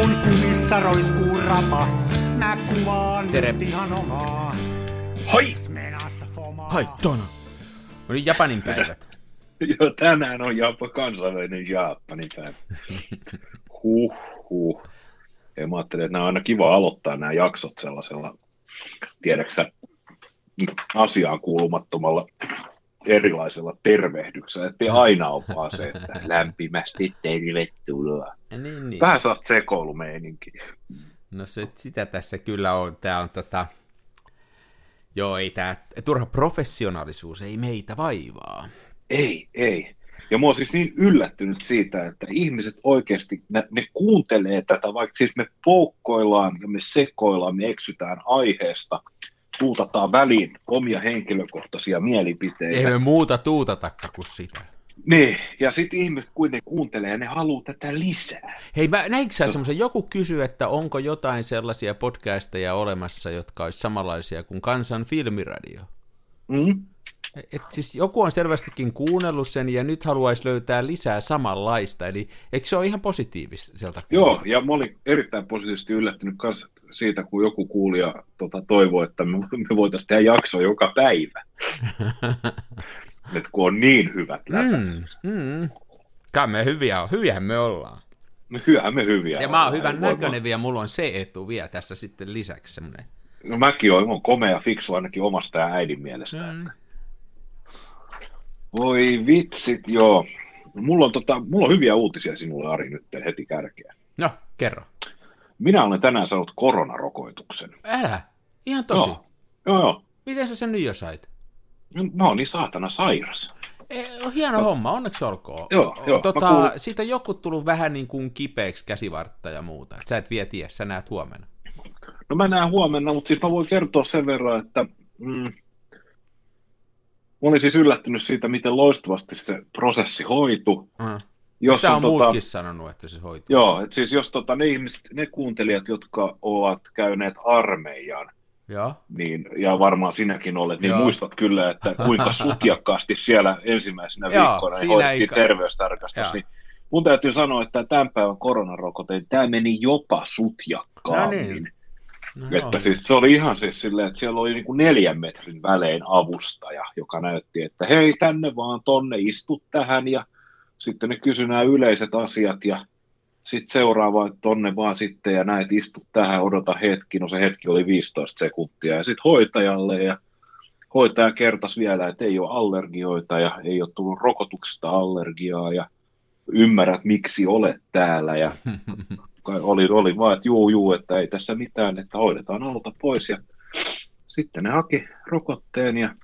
Mun kumissa roiskuu rapa, mä kuvaan Tere. nyt ihan omaa. Hoi! Hai, Tona. Oli Japanin päivät. Joo, tänään on Japa, kansainvälinen Japanin päivä. Huh, huh. Ja mä ajattelin, että nämä on aina kiva aloittaa nämä jaksot sellaisella, tiedäksä, asiaan kuulumattomalla erilaisella tervehdyksellä, ettei aina ole vaan se, että lämpimästi tervetuloa. Niin, niin. Vähän saat sekoilumeininki. No se, sitä tässä kyllä on. Tää on tota... Joo, ei tää... Turha professionaalisuus ei meitä vaivaa. Ei, ei. Ja mä oon siis niin yllättynyt siitä, että ihmiset oikeasti, ne, ne kuuntelee tätä, vaikka siis me poukkoillaan ja me sekoillaan, me eksytään aiheesta, tuutataan väliin omia henkilökohtaisia mielipiteitä. Ei me muuta tuutatakka kuin sitä. Niin, ja sitten ihmiset kuitenkin kuuntelee ja ne haluaa tätä lisää. Hei, mä näinkö sä Se- semmoisen, joku kysyy, että onko jotain sellaisia podcasteja olemassa, jotka olisi samanlaisia kuin Kansan filmiradio? Mm? Et siis joku on selvästikin kuunnellut sen ja nyt haluaisi löytää lisää samanlaista, eli eikö se ole ihan positiiviselta? Joo, ja mä olin erittäin positiivisesti yllättynyt myös siitä, kun joku kuulija tota, toivoi, että me, me voitaisiin tehdä jakso joka päivä. Et kun on niin hyvät läpät. Mm, mm. Kai me hyviä on, hyviähän me ollaan. No hyvähän me hyviä Ja mä oon hyvän näköinen vielä, mulla on se etu vielä tässä sitten lisäksi semmoinen. No mäkin oon, mä oon komea ja fiksu ainakin omasta ja äidin mielestä. Mm. Voi vitsit, joo. Mulla on, tota, mulla on hyviä uutisia sinulle, Ari, nyt heti kärkeen. No, kerro. Minä olen tänään saanut koronarokoituksen. Älä, ihan tosi. Joo, joo, joo. Miten sä sen nyt jo sait? Mä oon niin saatana sairas. E, on hieno homma, onneksi olkoon. Joo, joo, Tota, kuulin- Siitä on joku tullut vähän niin kuin kipeäksi käsivartta ja muuta. Sä et vielä tiedä, sä näet huomenna. No mä näen huomenna, mutta siis mä voin kertoa sen verran, että mm, mä olin siis yllättynyt siitä, miten loistavasti se prosessi hoitu. Uh-huh. Jos Sitä on tota, muutkin sanonut, että se hoituu. Joo, että siis jos tota, ne ihmiset, ne kuuntelijat, jotka ovat käyneet armeijan, Joo. niin, ja varmaan sinäkin olet, niin Joo. muistat kyllä, että kuinka sutjakkaasti siellä ensimmäisenä viikkoina siinä hoidettiin ei ka- terveystarkastus. Joo. Niin mun täytyy sanoa, että tämän päivän koronarokote, tämä meni jopa sutjakkaammin. No niin. No, Että joo. siis se oli ihan siis silleen, että siellä oli niin kuin neljän metrin välein avustaja, joka näytti, että hei tänne vaan tonne istut tähän. Ja sitten ne kysyi nämä yleiset asiat ja sitten seuraava, tonne vaan sitten ja näet istut tähän, odota hetki, no se hetki oli 15 sekuntia. Ja sitten hoitajalle ja hoitaja kertasi vielä, että ei ole allergioita ja ei ole tullut rokotuksesta allergiaa ja ymmärrät miksi olet täällä. Ja oli, oli vaan, että juu, juu, että ei tässä mitään, että hoidetaan alta pois. Ja sitten ne haki rokotteen ja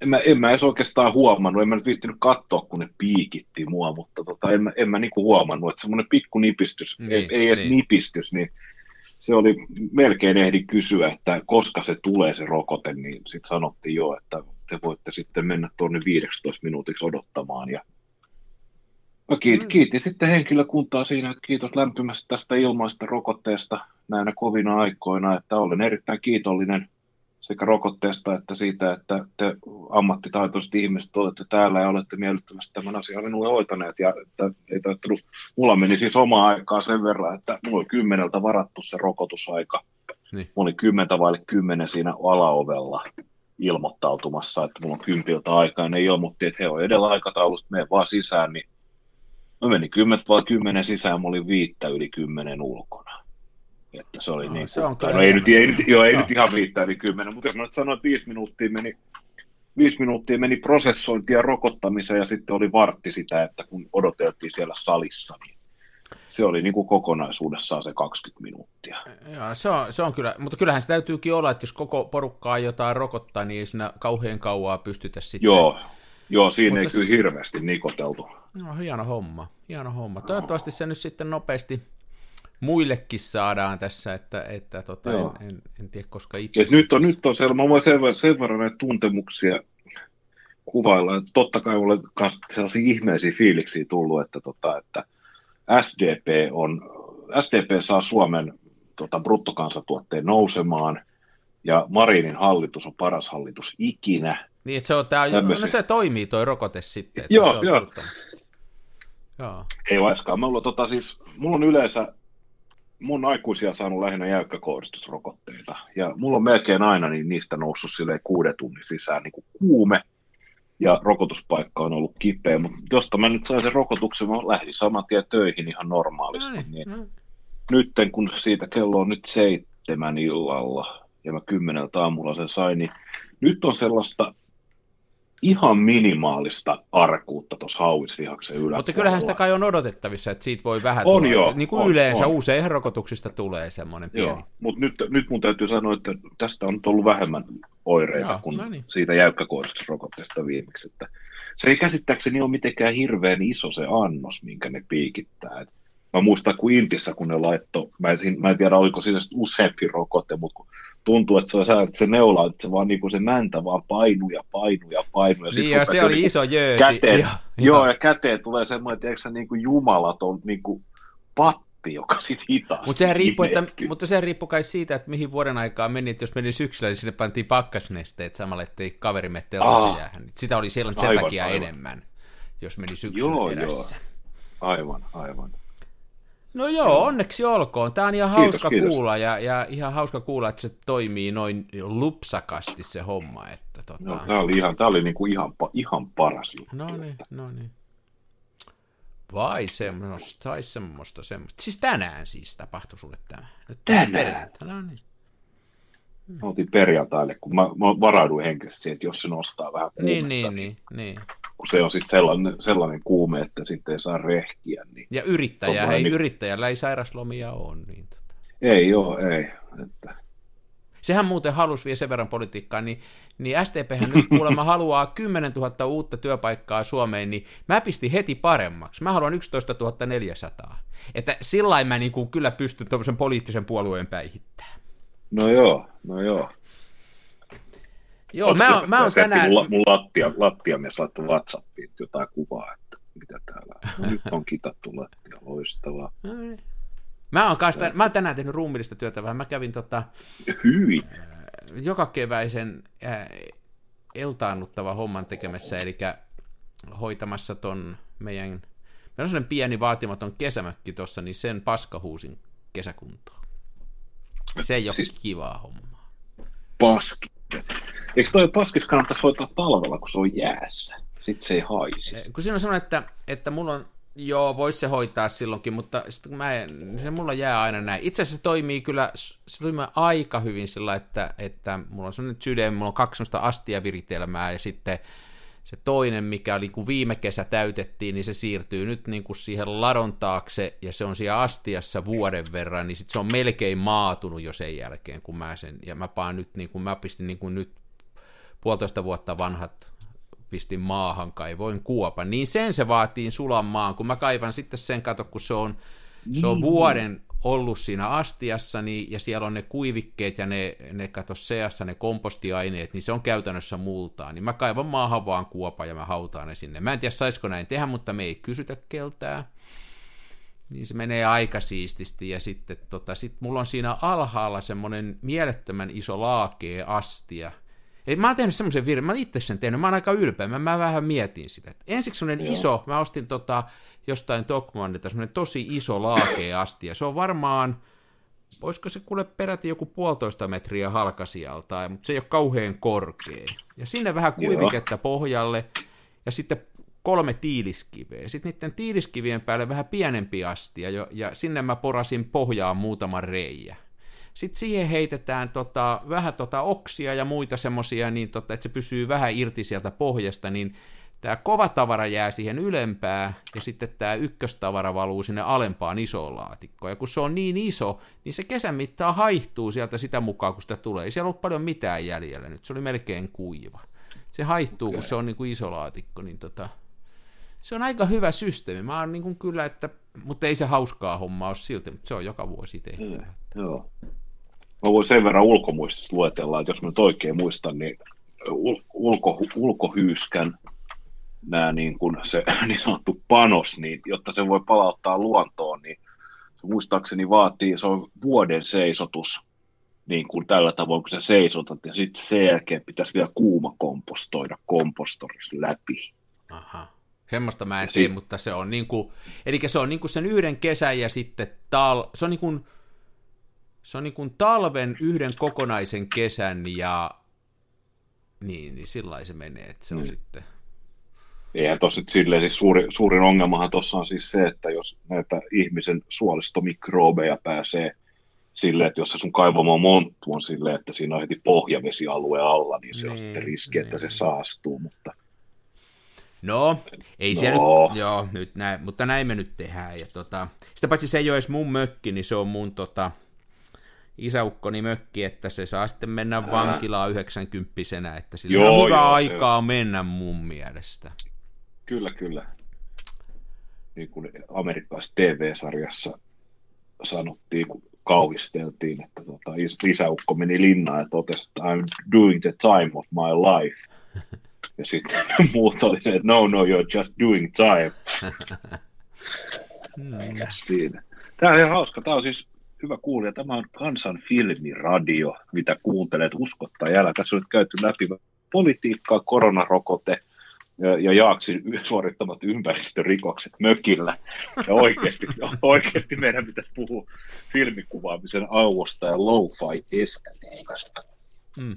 en mä, en mä edes oikeastaan huomannut, en mä nyt viittinyt katsoa, kun ne piikitti mua, mutta tota, en mä, en mä niinku huomannut, että semmoinen pikku nipistys, Niin, ei, ei edes niin. nipistys, niin se oli, melkein ehdin kysyä, että koska se tulee se rokote, niin sitten sanottiin jo, että te voitte sitten mennä tuonne 15 minuutiksi odottamaan ja Mä kiit, Mm. kiitin sitten henkilökuntaa siinä, että kiitos lämpimästi tästä ilmaista rokotteesta näinä kovina aikoina, että olen erittäin kiitollinen sekä rokotteesta että siitä, että te ammattitaitoiset ihmiset olette täällä ja olette miellyttävästi tämän asian minulle hoitaneet. Ja että ei taittanut, mulla meni siis omaa aikaa sen verran, että mulla oli kymmeneltä varattu se rokotusaika. Niin. Mulla oli kymmentä vaille kymmenen siinä alaovella ilmoittautumassa, että mulla on kympiltä aikaa, ja ne ilmoitti, että he on edellä aikataulusta, mene vaan sisään, niin Mä menin kymmentä vai kymmenen sisään, mä olin viittä yli kymmenen ulkona. Että se oli No, niin se on no ei, nyt, ei, nyt, joo, ei Joo. nyt ihan viittä yli kymmenen, mutta jos mä nyt sanoin, että viisi minuuttia meni, viisi minuuttia meni prosessointia ja rokottamiseen ja sitten oli vartti sitä, että kun odoteltiin siellä salissa, niin se oli niin kuin kokonaisuudessaan se 20 minuuttia. Joo, se on, se on kyllä, mutta kyllähän se täytyykin olla, että jos koko porukkaa jotain rokottaa, niin ei siinä kauhean kauaa pystytä sitten. Joo, joo siinä Mutta ei kyllä hirveästi nikoteltu. No, hieno homma, hieno homma. Toivottavasti se nyt sitten nopeasti muillekin saadaan tässä, että, että tota, Joo. en, en, en, tiedä koska itse. Et nyt on, nyt on siellä, mä voin sen, verran- sen verran näitä tuntemuksia kuvailla, että totta kai mulle kans sellaisia ihmeisiä fiiliksiä tullut, että, tota, että SDP, on, SDP saa Suomen tota, bruttokansantuotteen nousemaan, ja Marinin hallitus on paras hallitus ikinä. Niin, että se on tää, no Tämmöisiä. se toimii toi rokote sitten. Että Joo, se joo. Joo. Ei laiskaan. Mulla, tota, siis, mulla on yleensä, mun aikuisia saanut lähinnä jäykkäkohdistusrokotteita. Ja mulla on melkein aina niin niistä noussut silleen kuuden tunnin sisään niin kuin kuume. Ja rokotuspaikka on ollut kipeä. Mutta josta mä nyt sain sen rokotuksen, mä lähdin saman tien töihin ihan normaalisti. No niin, no. nytten kun siitä kello on nyt seitsemän illalla ja mä kymmeneltä aamulla sen sain, niin nyt on sellaista ihan minimaalista arkuutta tuossa hauislihaksen yläpuolella. Mutta kyllähän sitä kai on odotettavissa, että siitä voi vähän On tulla. joo, niin kuin on, yleensä on. usein rokotuksista tulee semmoinen pieni. Joo, mutta nyt, nyt mun täytyy sanoa, että tästä on nyt ollut vähemmän oireita Joo, kuin no niin. siitä jäykkäkohdistusrokotteesta viimeksi. Että se ei käsittääkseni ole mitenkään hirveän iso se annos, minkä ne piikittää. Et mä muistan, kun Intissä, kun ne laitto, mä en, mä en tiedä, oliko siinä useampi rokote, mutta kun tuntuu, että se, on, että se neula, että se vaan niin kuin se mäntä vaan painuu ja painuu ja painuu. Ja Niin, ja se oli niinku iso jööti. Käteen, Joo, joo, joo. ja käteen tulee semmoinen, tiedätkö sä, niin kuin jumalaton niin kuin patti, joka sitten hitaasti Mutta sehän riippuu, että, mutta sehän riippuu kai siitä, että mihin vuoden aikaa meni, että jos meni syksyllä, niin sinne pantiin pakkasnesteet samalla, ettei kaveri mene jäähän. Sitä oli silloin sen Aivan, takia aivan. enemmän, jos meni syksyllä Joo, perässä. Aivan, aivan. No joo, onneksi olkoon. Tämä on ihan Kiitos, hauska kiitos. kuulla ja, ja ihan hauska kuulla, että se toimii noin lupsakasti se homma. Että tota... No, tämä oli, ihan, tämä oli niin kuin ihan, pa- ihan paras juttu. No niin, no niin. Vai semmoista, tai semmoista, semmoista. Siis tänään siis tapahtui sulle tämä. Nyt Tänään? No niin. Mä otin perjantaille, kun mä, mä varauduin henkisesti että jos se nostaa vähän kuumetta, Niin, niin, niin, niin. Kun se on sitten sellainen, sellainen kuume, että sitten ei saa rehkiä, niin Ja yrittäjä, hei, niin- yrittäjällä ei sairaslomia ole. Niin tota. ei joo, ei. Että, Sehän muuten halusi vielä sen verran politiikkaa, niin, niin SDPhän nyt kuulemma haluaa 10 000 uutta työpaikkaa Suomeen, niin mä pistin heti paremmaksi. Mä haluan 11 400. Että sillä mä niin kuin kyllä pystyn tuommoisen poliittisen puolueen päihittämään. no joo, no joo. Joo, mä, oon- mä oon tänään... Mun, mun lattia, lattiamies laittoi Whatsappiin jotain kuvaa, että mitä täällä on. No, nyt on kitattu lattia, loistavaa. Mä oon, kanssa, mä oon tänään tehnyt ruumillista työtä vähän. Mä kävin tota, Hyi. joka keväisen äh, eltaannuttava homman tekemässä, eli hoitamassa ton meidän, meillä on sellainen pieni vaatimaton kesämökki tuossa, niin sen paskahuusin kesäkuntoon. Se ei ole siis... kivaa hommaa. Paski. Eikö toi paskis kannattaisi hoitaa talvella, kun se on jäässä? Sitten se ei haisi. Eh, Kun siinä on semmoinen, että, että mulla on, joo, voisi se hoitaa silloinkin, mutta sitten mä en, se mulla jää aina näin. Itse asiassa se toimii kyllä, se toimii aika hyvin sillä, että, että mulla on semmoinen sydän, mulla on kaksi semmoista astiaviritelmää ja sitten se toinen, mikä oli kun viime kesä täytettiin, niin se siirtyy nyt niin kuin siihen ladon taakse ja se on siellä astiassa vuoden verran, niin sitten se on melkein maatunut jo sen jälkeen, kun mä sen, ja mä paan nyt, niin kuin mä pistin niin kuin nyt puolitoista vuotta vanhat pistin maahan, kaivoin kuopan, niin sen se vaatii sulan maan, kun mä kaivan sitten sen, kato, kun se on, se on vuoden ollut siinä astiassa, niin, ja siellä on ne kuivikkeet ja ne, ne kato seassa, ne kompostiaineet, niin se on käytännössä multaa, niin mä kaivan maahan vaan kuopa ja mä hautaan ne sinne. Mä en tiedä, saisiko näin tehdä, mutta me ei kysytä keltää. Niin se menee aika siististi, ja sitten tota, sit mulla on siinä alhaalla semmoinen mielettömän iso laakea astia, Eli mä oon tehnyt semmoisen virheen, mä oon itse sen tehnyt, mä oon aika ylpeä, mä, mä vähän mietin sitä. Et ensiksi semmoinen iso, mä ostin tota, jostain Tokmannilta semmoinen tosi iso laakea astia, se on varmaan, voisiko se kuule peräti joku puolitoista metriä halkasijalta, mutta se ei ole kauhean korkea. Ja sinne vähän kuiviketta pohjalle, ja sitten kolme tiiliskiveä. Sitten niiden tiiliskivien päälle vähän pienempi astia, jo, ja sinne mä porasin pohjaan muutaman reijä. Sitten siihen heitetään tota, vähän tota oksia ja muita semmoisia, niin tota, että se pysyy vähän irti sieltä pohjasta, niin tämä kova tavara jää siihen ylempää, ja sitten tämä ykköstavara valuu sinne alempaan isoon laatikkoon. Ja kun se on niin iso, niin se kesän mittaan haihtuu sieltä sitä mukaan, kun sitä tulee. Ei siellä ollut paljon mitään jäljellä nyt, se oli melkein kuiva. Se haihtuu, okay. kun se on niin kuin iso laatikko, niin tota, se on aika hyvä systeemi. Mä oon niin kuin kyllä, että, mutta ei se hauskaa hommaa ole silti, mutta se on joka vuosi tehtävä. Mm, joo. Mä voin sen verran ulkomuistista luetella, että jos mä nyt oikein muistan, niin ul- ulko, ulkohyyskän nämä niin kuin se niin sanottu panos, niin jotta se voi palauttaa luontoon, niin se muistaakseni vaatii, se on vuoden seisotus niin kuin tällä tavoin, kun sä seisotat, ja sitten sen jälkeen pitäisi vielä kuuma kompostoida kompostorissa läpi. Aha. Semmoista mä en tee, mutta se on niinku, eli se on niinku sen yhden kesän ja sitten tal, se on niinku, se on niinku talven yhden kokonaisen kesän ja niin, niin sillä se menee, että se on Mm. sitten, Eihän tossa nyt silleen, siis suuri, suurin ongelmahan tuossa on siis se, että jos näitä ihmisen suolistomikrobeja pääsee silleen, että jos se sun kaivama monttu on silleen, että siinä on heti pohjavesialue alla, niin se on Niin, sitten riski, että se niin. saastuu, mutta No, ei No. se nyt, joo, nyt näin, mutta näin me nyt tehdään. Ja tota, sitä paitsi se ei ole edes mun mökki, niin se on mun tota, isäukkoni mökki, että se saa sitten mennä Ää. vankilaan 90 että sillä Joo, on hyvä joo, se- aikaa mennä mun mielestä. kyllä, kyllä. Niin kuin amerikkalaisessa TV-sarjassa sanottiin, kun kauhisteltiin, että tota, is- isäukko meni linnaan ja totesi, että I'm doing the time of my life. Ja sitten muut oli se, että no, no, you're just doing time. Hmm. Mikä siinä? Tämä on ihan hauska. Tämä on siis hyvä kuulija. Tämä on Kansan filmiradio, mitä kuuntelet uskottaa jälä. Tässä on nyt käyty läpi politiikkaa, koronarokote ja, ja Jaaksin suorittamat ympäristörikokset mökillä. Ja oikeasti, oikeasti meidän pitäisi puhua filmikuvaamisen auosta ja lo-fi estetiikasta. Mm.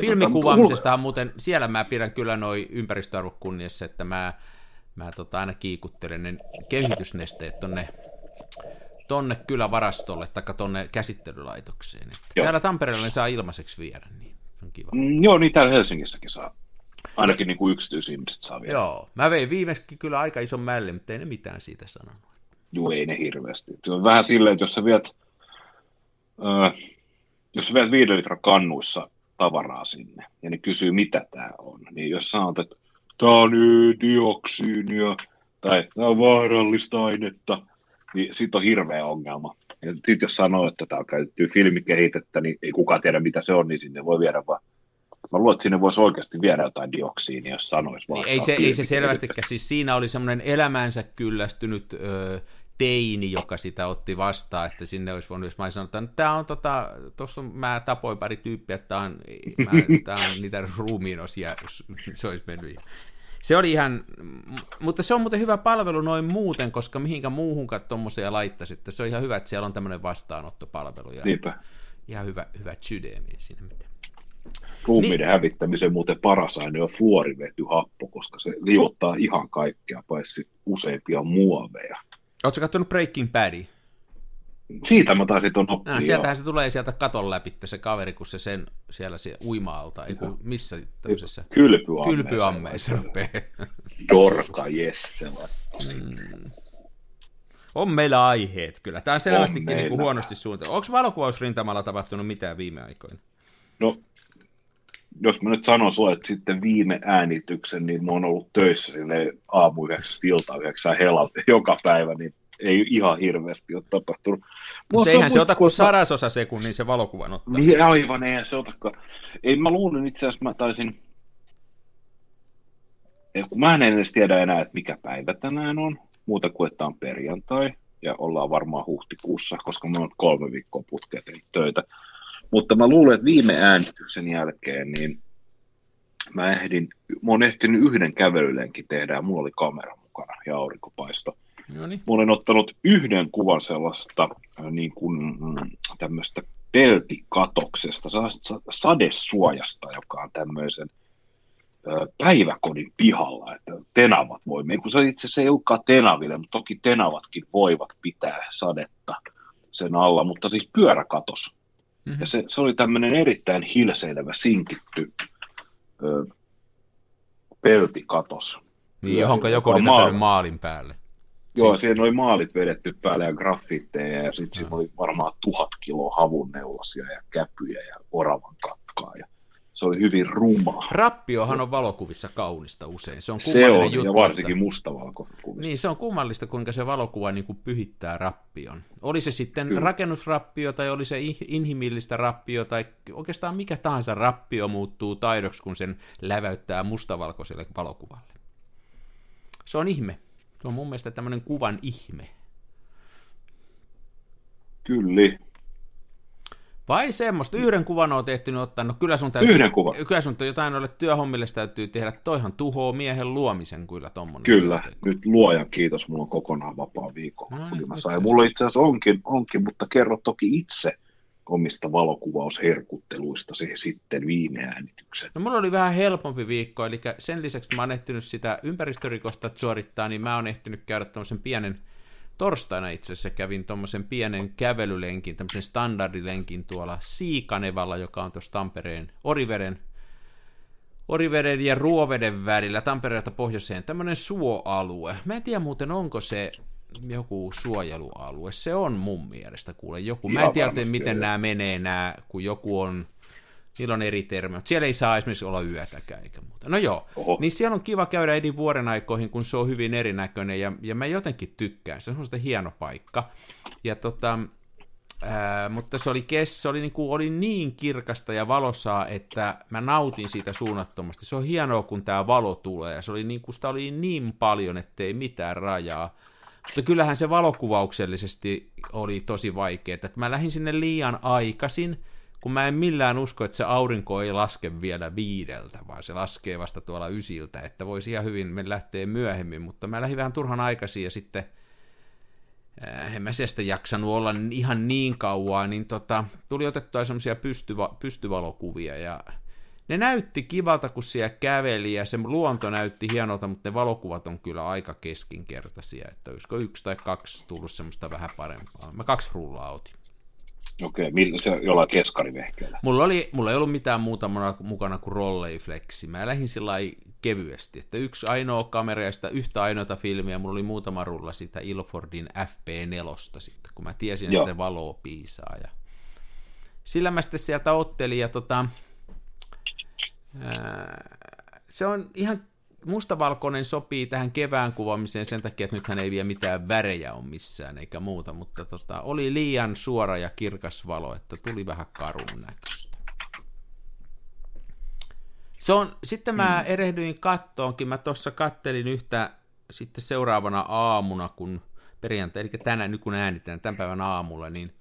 Filmikuvaamisestahan muuten, siellä mä pidän kyllä noin ympäristöarvot kunniassa, että mä, mä tota aina kiikuttelen ne kehitysnesteet tonne, tonne kyllä varastolle, tai tonne käsittelylaitokseen. Että Joo. täällä Tampereella ne saa ilmaiseksi viedä, niin on kiva. Mm, joo, niin täällä Helsingissäkin saa. Ainakin niin kuin yksityisihmiset saa vielä. Joo, mä vein viimeksi kyllä aika ison mällin, mutta ei ne mitään siitä sanonut. Joo, ei ne hirveästi. Se on vähän silleen, että jos sä viet, öö, jos sä viet viiden litran kannuissa tavaraa sinne, ja ne kysyy, mitä tämä on, niin jos sanot, että tämä on dioksiinia, tai tämä on vaarallista ainetta, niin siitä on hirveä ongelma. Ja sitten jos sanoo, että tämä on käytetty filmikehitettä, niin ei kukaan tiedä, mitä se on, niin sinne voi viedä vaan Mä luulen, että sinne voisi oikeasti viedä jotain dioksiinia, jos sanoisi vaan. Niin, ei, se, ei se selvästikään, siis siinä oli semmoinen elämänsä kyllästynyt ö, teini, joka sitä otti vastaan, että sinne olisi voinut, jos mä olisin sanonut, että tämä on tota, tuossa mä tapoin pari tyyppiä, että tämä on, mä, tää on niitä ruumiinosia, se olisi mennyt. Se oli ihan, mutta se on muuten hyvä palvelu noin muuten, koska mihinkä muuhunkaan tuommoisia laittaisi, että se on ihan hyvä, että siellä on tämmöinen vastaanottopalvelu ja Niinpä. ihan hyvä, hyvä sydämi siinä mitään. Ruumiiden niin. hävittämisen muuten paras aine on fluorivetyhappo, koska se liottaa ihan kaikkea, paitsi useimpia muoveja. Oletko katsonut Breaking Badia? Siitä mä taisin ton oppia. No, sieltähän se tulee sieltä katon läpi se kaveri, kun se sen siellä se uima-alta, ei kun missä tämmöisessä Kylpyammeessa. kylpyammeissa rupeaa. Dorka Jesse laittasi. Mm. On meillä aiheet kyllä. Tämä on selvästikin niin kuin huonosti suunniteltu. Onko valokuvausrintamalla tapahtunut mitään viime aikoina? No, jos mä nyt sanon sulle, että sitten viime äänityksen, niin mä oon ollut töissä sille aamu yhdeksästä ilta yhdeksän hela joka päivä, niin ei ihan hirveästi ole tapahtunut. Mutta eihän se ota kuin sadasosa sekunnin se valokuvan ottaa. Niin aivan, eihän se otakaan. Ei, mä luulin itse asiassa, mä taisin... Kun mä en edes tiedä enää, että mikä päivä tänään on, muuta kuin että on perjantai, ja ollaan varmaan huhtikuussa, koska mä oon kolme viikkoa tehnyt töitä. Mutta mä luulen, että viime äänityksen jälkeen, niin mä ehdin, mä oon ehtinyt yhden kävelylenkin tehdä, ja mulla oli kamera mukana, ja aurinkopaisto Mä olen ottanut yhden kuvan sellaista äh, niin kuin, mm, tämmöistä peltikatoksesta, sadesuojasta, joka on tämmöisen päiväkodin pihalla, että tenavat voi, kun se itse asiassa ei olekaan tenaville, mutta toki tenavatkin voivat pitää sadetta sen alla, mutta siis pyöräkatos. Mhm. Ja se, se oli tämmöinen erittäin hilseilevä, sinkitty ö, peltikatos. Niin, johonka joku oli Maa- vetänyt maalin päälle. Joo, siihen oli maalit vedetty päälle ja graffitteja ja sitten siinä oli varmaan tuhat kiloa havunneulasia ja käpyjä ja oravan kakkaa ja se oli hyvin ruma. Rappiohan on valokuvissa kaunista usein. Se on Se on, juttu. ja varsinkin että... mustavalkokuvista. Niin, se on kummallista, kuinka se valokuva niin kuin pyhittää rappion. Oli se sitten Kyllä. rakennusrappio tai oli se inhimillistä rappio tai oikeastaan mikä tahansa rappio muuttuu taidoksi, kun sen läväyttää mustavalkoiselle valokuvalle. Se on ihme. Se on mun mielestä tämmöinen kuvan ihme. Kyllä. Vai semmoista, yhden kuvan oot ehtinyt ottaa, no kyllä sun täytyy, Yhden kuvan. kyllä sun jotain noille työhommille täytyy tehdä, toihan tuhoo miehen luomisen kyllä tommonen. Kyllä, työteko. nyt luojan kiitos, mulla on kokonaan vapaa viikko. No niin, mä sain. asiassa. Mulla itse asiassa onkin, onkin, mutta kerro toki itse omista valokuvausherkutteluista se sitten viime äänityksen. No mulla oli vähän helpompi viikko, eli sen lisäksi, että mä oon ehtinyt sitä ympäristörikosta suorittaa, niin mä oon ehtinyt käydä tämmöisen pienen, torstaina itse asiassa kävin tuommoisen pienen kävelylenkin, tämmöisen standardilenkin tuolla Siikanevalla, joka on tuossa Tampereen Oriveren, Oriveden ja Ruoveden välillä Tampereelta pohjoiseen, tämmöinen suoalue. Mä en tiedä muuten, onko se joku suojelualue. Se on mun mielestä, kuule, joku. Mä en tiedä, miten nämä menee, nämä, kun joku on Niillä on eri termi, mutta siellä ei saa esimerkiksi olla yötäkään eikä muuta. No joo, Oho. niin siellä on kiva käydä eri vuoden aikoihin, kun se on hyvin erinäköinen, ja, ja mä jotenkin tykkään. Se on semmoista hieno paikka. Ja tota, ää, mutta se oli, kes, se oli, niinku, oli niin kirkasta ja valosaa, että mä nautin siitä suunnattomasti. Se on hienoa, kun tämä valo tulee, ja se oli niinku, sitä oli niin paljon, ettei mitään rajaa. Mutta kyllähän se valokuvauksellisesti oli tosi vaikeaa, että mä lähdin sinne liian aikaisin, kun mä en millään usko, että se aurinko ei laske vielä viideltä, vaan se laskee vasta tuolla ysiltä, että voisi ihan hyvin me lähteä myöhemmin, mutta mä lähdin vähän turhan aikaisin ja sitten äh, en mä sieltä jaksanut olla ihan niin kauan, niin tota, tuli otettua semmoisia pystyva, pystyvalokuvia ja ne näytti kivalta, kun siellä käveli ja se luonto näytti hienolta, mutta ne valokuvat on kyllä aika keskinkertaisia, että olisiko yksi tai kaksi tullut semmoista vähän parempaa. Mä kaksi rullaa otin. Okei, millä se jollain keskarivehkeellä? Mulla, oli, mulla ei ollut mitään muuta mukana kuin rolleiflexi. Mä lähdin sillä kevyesti, että yksi ainoa kamera ja sitä yhtä ainoata filmiä, mulla oli muutama rulla sitä Ilfordin FP4 sitten, kun mä tiesin, Joo. että valoa piisaa. Ja... Sillä mä sitten sieltä ottelin ja tota, se on ihan mustavalkoinen sopii tähän kevään kuvaamiseen sen takia, että nythän ei vielä mitään värejä ole missään eikä muuta, mutta tota, oli liian suora ja kirkas valo, että tuli vähän karun näköistä. Se on, sitten mä mm. erehdyin kattoonkin, mä tuossa kattelin yhtä sitten seuraavana aamuna, kun perjantai, eli tänään, nyt kun äänitään tämän päivän aamulla, niin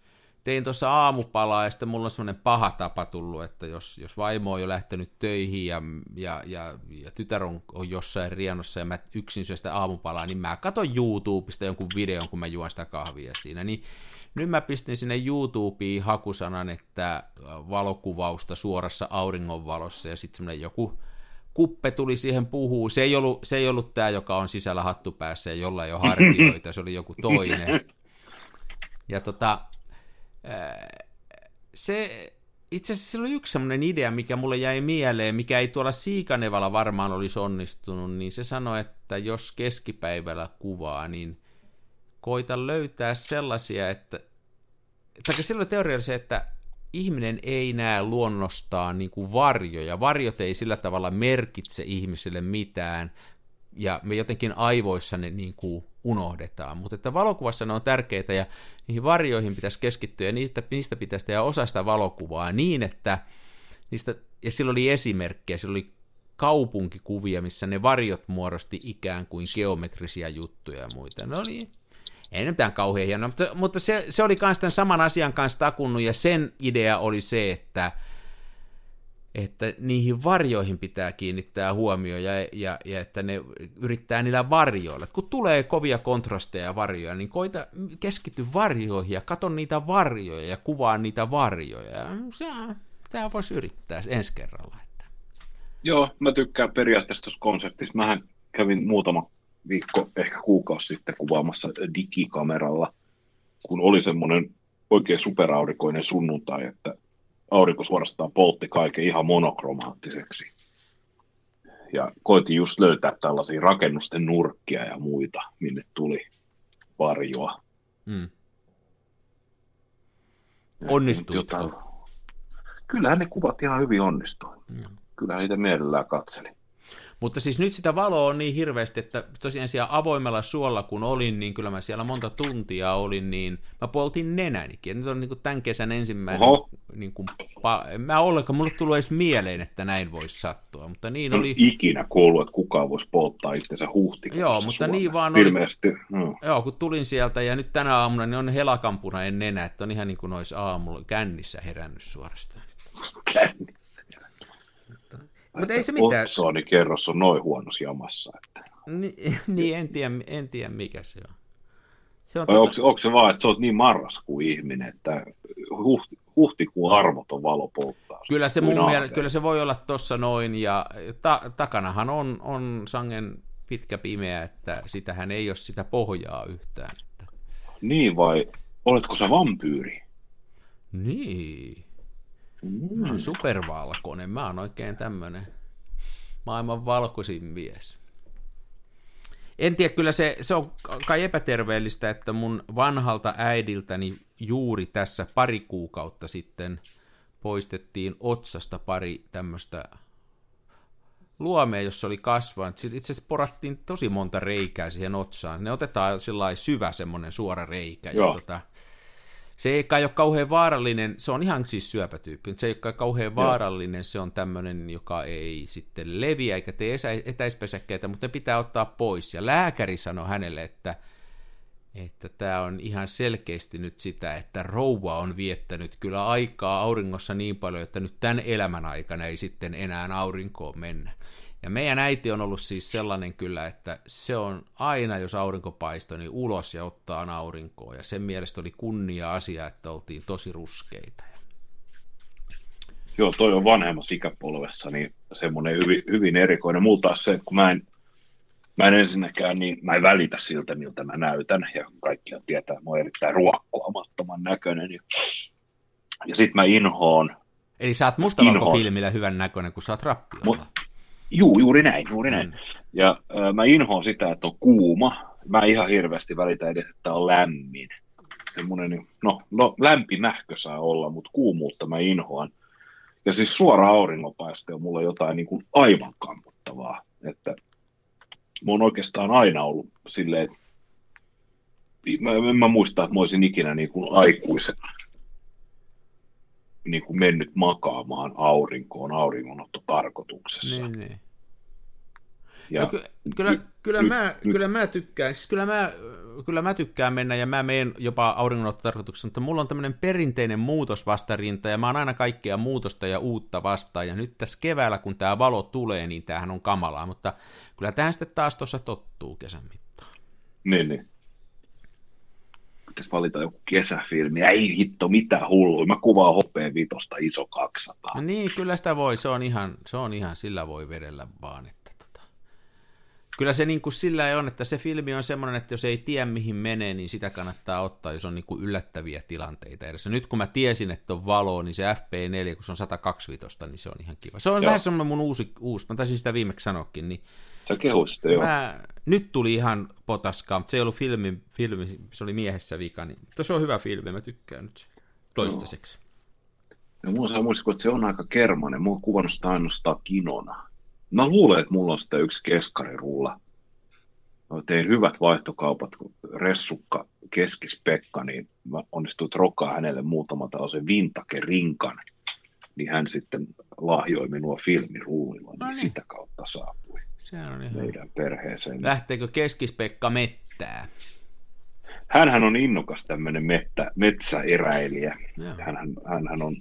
tein tuossa aamupalaa ja sitten mulla on semmoinen paha tapa tullut, että jos, jos vaimo on jo lähtenyt töihin ja, ja, ja, ja tytär on, on jossain rienossa ja mä yksin syön sitä aamupalaa, niin mä katon YouTubesta jonkun videon, kun mä juon sitä kahvia siinä, niin nyt mä pistin sinne YouTubeen hakusanan, että valokuvausta suorassa auringonvalossa ja sitten semmoinen joku kuppe tuli siihen puhuu. Se ei ollut, se ei ollut tämä, joka on sisällä hattupäässä ja jolla ei ole hartioita, se oli joku toinen. Ja tota, se, itse asiassa sillä oli yksi semmoinen idea, mikä mulle jäi mieleen, mikä ei tuolla Siikanevalla varmaan olisi onnistunut, niin se sanoi, että jos keskipäivällä kuvaa, niin koita löytää sellaisia, että, tai silloin teoria se, että ihminen ei näe luonnostaan niin kuin varjoja. Varjot ei sillä tavalla merkitse ihmiselle mitään, ja me jotenkin aivoissa ne niin kuin unohdetaan. Mutta että valokuvassa ne on tärkeitä, ja niihin varjoihin pitäisi keskittyä, ja niistä, niistä pitäisi tehdä osa sitä valokuvaa niin, että niistä, ja sillä oli esimerkkejä, sillä oli kaupunkikuvia, missä ne varjot muodosti ikään kuin geometrisia juttuja ja muita. Ne oli ei ne mitään kauhean hienoa, mutta, mutta se, se oli myös tämän saman asian kanssa takunnut, ja sen idea oli se, että, että niihin varjoihin pitää kiinnittää huomioon, ja, ja, ja että ne yrittää niillä varjoilla. Kun tulee kovia kontrasteja ja varjoja, niin koita keskity varjoihin, ja kato niitä varjoja, ja kuvaa niitä varjoja. Tämä voisi yrittää ensi kerralla. Että. Joo, mä tykkään periaatteessa tuossa konseptissa. Mähän kävin muutama viikko, ehkä kuukausi sitten kuvaamassa digikameralla, kun oli semmoinen oikein superaurinkoinen sunnuntai, että aurinko suorastaan poltti kaiken ihan monokromaattiseksi. Ja koitin just löytää tällaisia rakennusten nurkkia ja muita, minne tuli varjoa. Mm. Jotain... Kyllähän ne kuvat ihan hyvin onnistuivat. Mm. Kyllähän niitä mielellään katselin. Mutta siis nyt sitä valoa on niin hirveästi, että tosiaan siellä avoimella suolla kun olin, niin kyllä mä siellä monta tuntia olin, niin mä poltin nenänikin. Nyt on niin kuin tämän kesän ensimmäinen Oho. niin kuin pa- mä ollenkaan, mulle tullut edes mieleen, että näin voisi sattua, mutta niin En oli. ikinä kuullut, että kukaan voisi polttaa itsensä huhtikuussa Joo, mutta Suomessa. niin vaan oli. Ilmeisesti, no. Joo, kun tulin sieltä ja nyt tänä aamuna niin on helakampuna en nenä, että on ihan niin kuin olisi aamulla kännissä herännyt suorastaan. kännissä. Mutta ei se mitään. Otsoni kerros on noin huonossa jamassa. Että. Ni, niin, en tiedä, en tiedä mikä se on. Se on Vai tota- onko, onko, se vaan, että sä oot niin marraskuun ihminen, että huhti, huhtikuun armoton valo polttaa. Kyllä se, mun mielestä, kyllä se voi olla tossa noin, ja ta, takanahan on, on sangen pitkä pimeä, että sitähän ei ole sitä pohjaa yhtään. Että. Niin vai oletko sä vampyyri? Niin, oon supervalkoinen, mä oon oikein tämmönen maailman valkoisin mies. En tiedä, kyllä se, se on kai epäterveellistä, että mun vanhalta äidiltäni juuri tässä pari kuukautta sitten poistettiin otsasta pari tämmöistä luomea, jossa oli kasvanut. Sitten itse asiassa porattiin tosi monta reikää siihen otsaan. Ne otetaan sillä syvä semmoinen suora reikä. Ja Joo. tota, se ei kai ole kauhean vaarallinen, se on ihan siis syöpätyyppi, mutta se ei ole kai kauhean vaarallinen, se on tämmöinen, joka ei sitten leviä eikä tee esä- etäispesäkkeitä, mutta ne pitää ottaa pois. Ja lääkäri sanoi hänelle, että että tämä on ihan selkeästi nyt sitä, että rouva on viettänyt kyllä aikaa auringossa niin paljon, että nyt tämän elämän aikana ei sitten enää aurinkoon mennä. Ja meidän äiti on ollut siis sellainen kyllä, että se on aina, jos aurinko paistoi, niin ulos ja ottaa aurinkoa. Ja sen mielestä oli kunnia asia, että oltiin tosi ruskeita. Joo, toi on vanhemmassa ikäpolvessa niin semmoinen hyvin, hyvin erikoinen. Mulla se, kun mä en, mä en ensinnäkään, niin mä en välitä siltä, miltä mä näytän, ja kaikkihan tietää, että mä oon erittäin ruokkoamattoman näköinen. Ja, ja sit mä inhoon, Eli sä oot mustavalkofilmillä hyvän näköinen, kun sä oot rappiolla. juu, juuri näin, juuri näin. Mm. Ja äh, mä inhoon sitä, että on kuuma. Mä en ihan hirveästi välitä edes, että on lämmin. Semmoinen, niin- no, no lämpimähkö saa olla, mutta kuumuutta mä inhoan. Ja siis suora auringonpaiste on mulla jotain niin kuin aivan kammottavaa. Että mä oon oikeastaan aina ollut silleen, mä, en mä muista, että mä olisin ikinä niin kuin aikuisena niin kuin mennyt makaamaan aurinkoon auringonottotarkoituksessa. Niin, niin. Ja, No, ky- kyllä, nyt- kyllä, nyt- mä, nyt- kyllä mä tykkään, siis kyllä mä, kyllä mä tykkään mennä ja mä menen jopa auringonottotarkoituksessa, mutta mulla on tämmöinen perinteinen muutosvastarinta ja mä oon aina kaikkea muutosta ja uutta vastaan ja nyt tässä keväällä kun tämä valo tulee, niin tämähän on kamalaa, mutta kyllä tähän sitten taas tuossa tottuu kesän mittaan. Niin, niin. Pitäisi valita joku kesäfilmi. Ei hitto, mitä hullua. Mä kuvaan hopeen vitosta iso 200. No niin, kyllä sitä voi, se on ihan, se on ihan sillä voi vedellä vaan, että. Kyllä se niin kuin sillä ei on, että se filmi on semmoinen, että jos ei tiedä mihin menee, niin sitä kannattaa ottaa, jos on niin kuin yllättäviä tilanteita edessä. Nyt kun mä tiesin, että on valo, niin se FP4, kun se on 125, niin se on ihan kiva. Se on Joo. vähän semmoinen mun uusi, uusi, mä taisin sitä viimeksi sanoakin, niin Sä kehuit sitä jo. mä, nyt tuli ihan potaskaa, mutta se ei ollut filmi, filmi, se oli miehessä vika, niin, mutta se on hyvä filmi, mä tykkään nyt se toistaiseksi. Ja mulla saa muistaa, että se on aika kermanen. Mä oon kuvannut sitä ainoastaan kinona. Mä luulen, että mulla on sitä yksi keskarirulla. Mä tein hyvät vaihtokaupat, kun Ressukka keskis Pekka, niin mä onnistuin trokkaa hänelle muutama tällaisen vintage-rinkan. Niin hän sitten lahjoi minua filmirullilla, niin, No niin. sitä kautta saapui Sehän on ihan... meidän perheeseen. Lähteekö Keskispekka mettää? Hänhän on innokas tämmöinen mettä, metsäeräilijä. Joo. Hänhän, hänhän on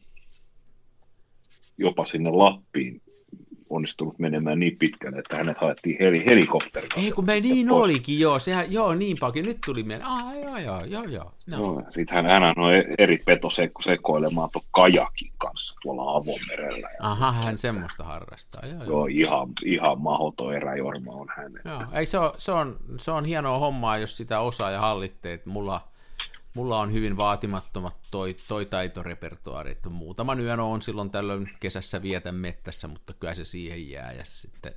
jopa sinne Lappiin onnistunut menemään niin pitkälle, että hänet haettiin heli, helikopterilla. Ei kun me niin pois. olikin, joo, sehän, joo, niin paljon, nyt tuli mieleen, ah, joo, joo, joo, joo, no. Joo, sitten hän, hän on eri peto seko, sekoilemaan tuon kajakin kanssa tuolla avomerellä. Ja, Aha, hän semmoista harrastaa, joo, joo. joo, ihan, ihan mahoton eräjorma on hän. joo. Ei, se, on, se, on, se on hienoa hommaa, jos sitä osaa ja hallitte, että mulla, mulla on hyvin vaatimattomat toi, toi taitorepertuaari, että muutaman yön on silloin tällöin kesässä vietän mettässä, mutta kyllä se siihen jää ja sitten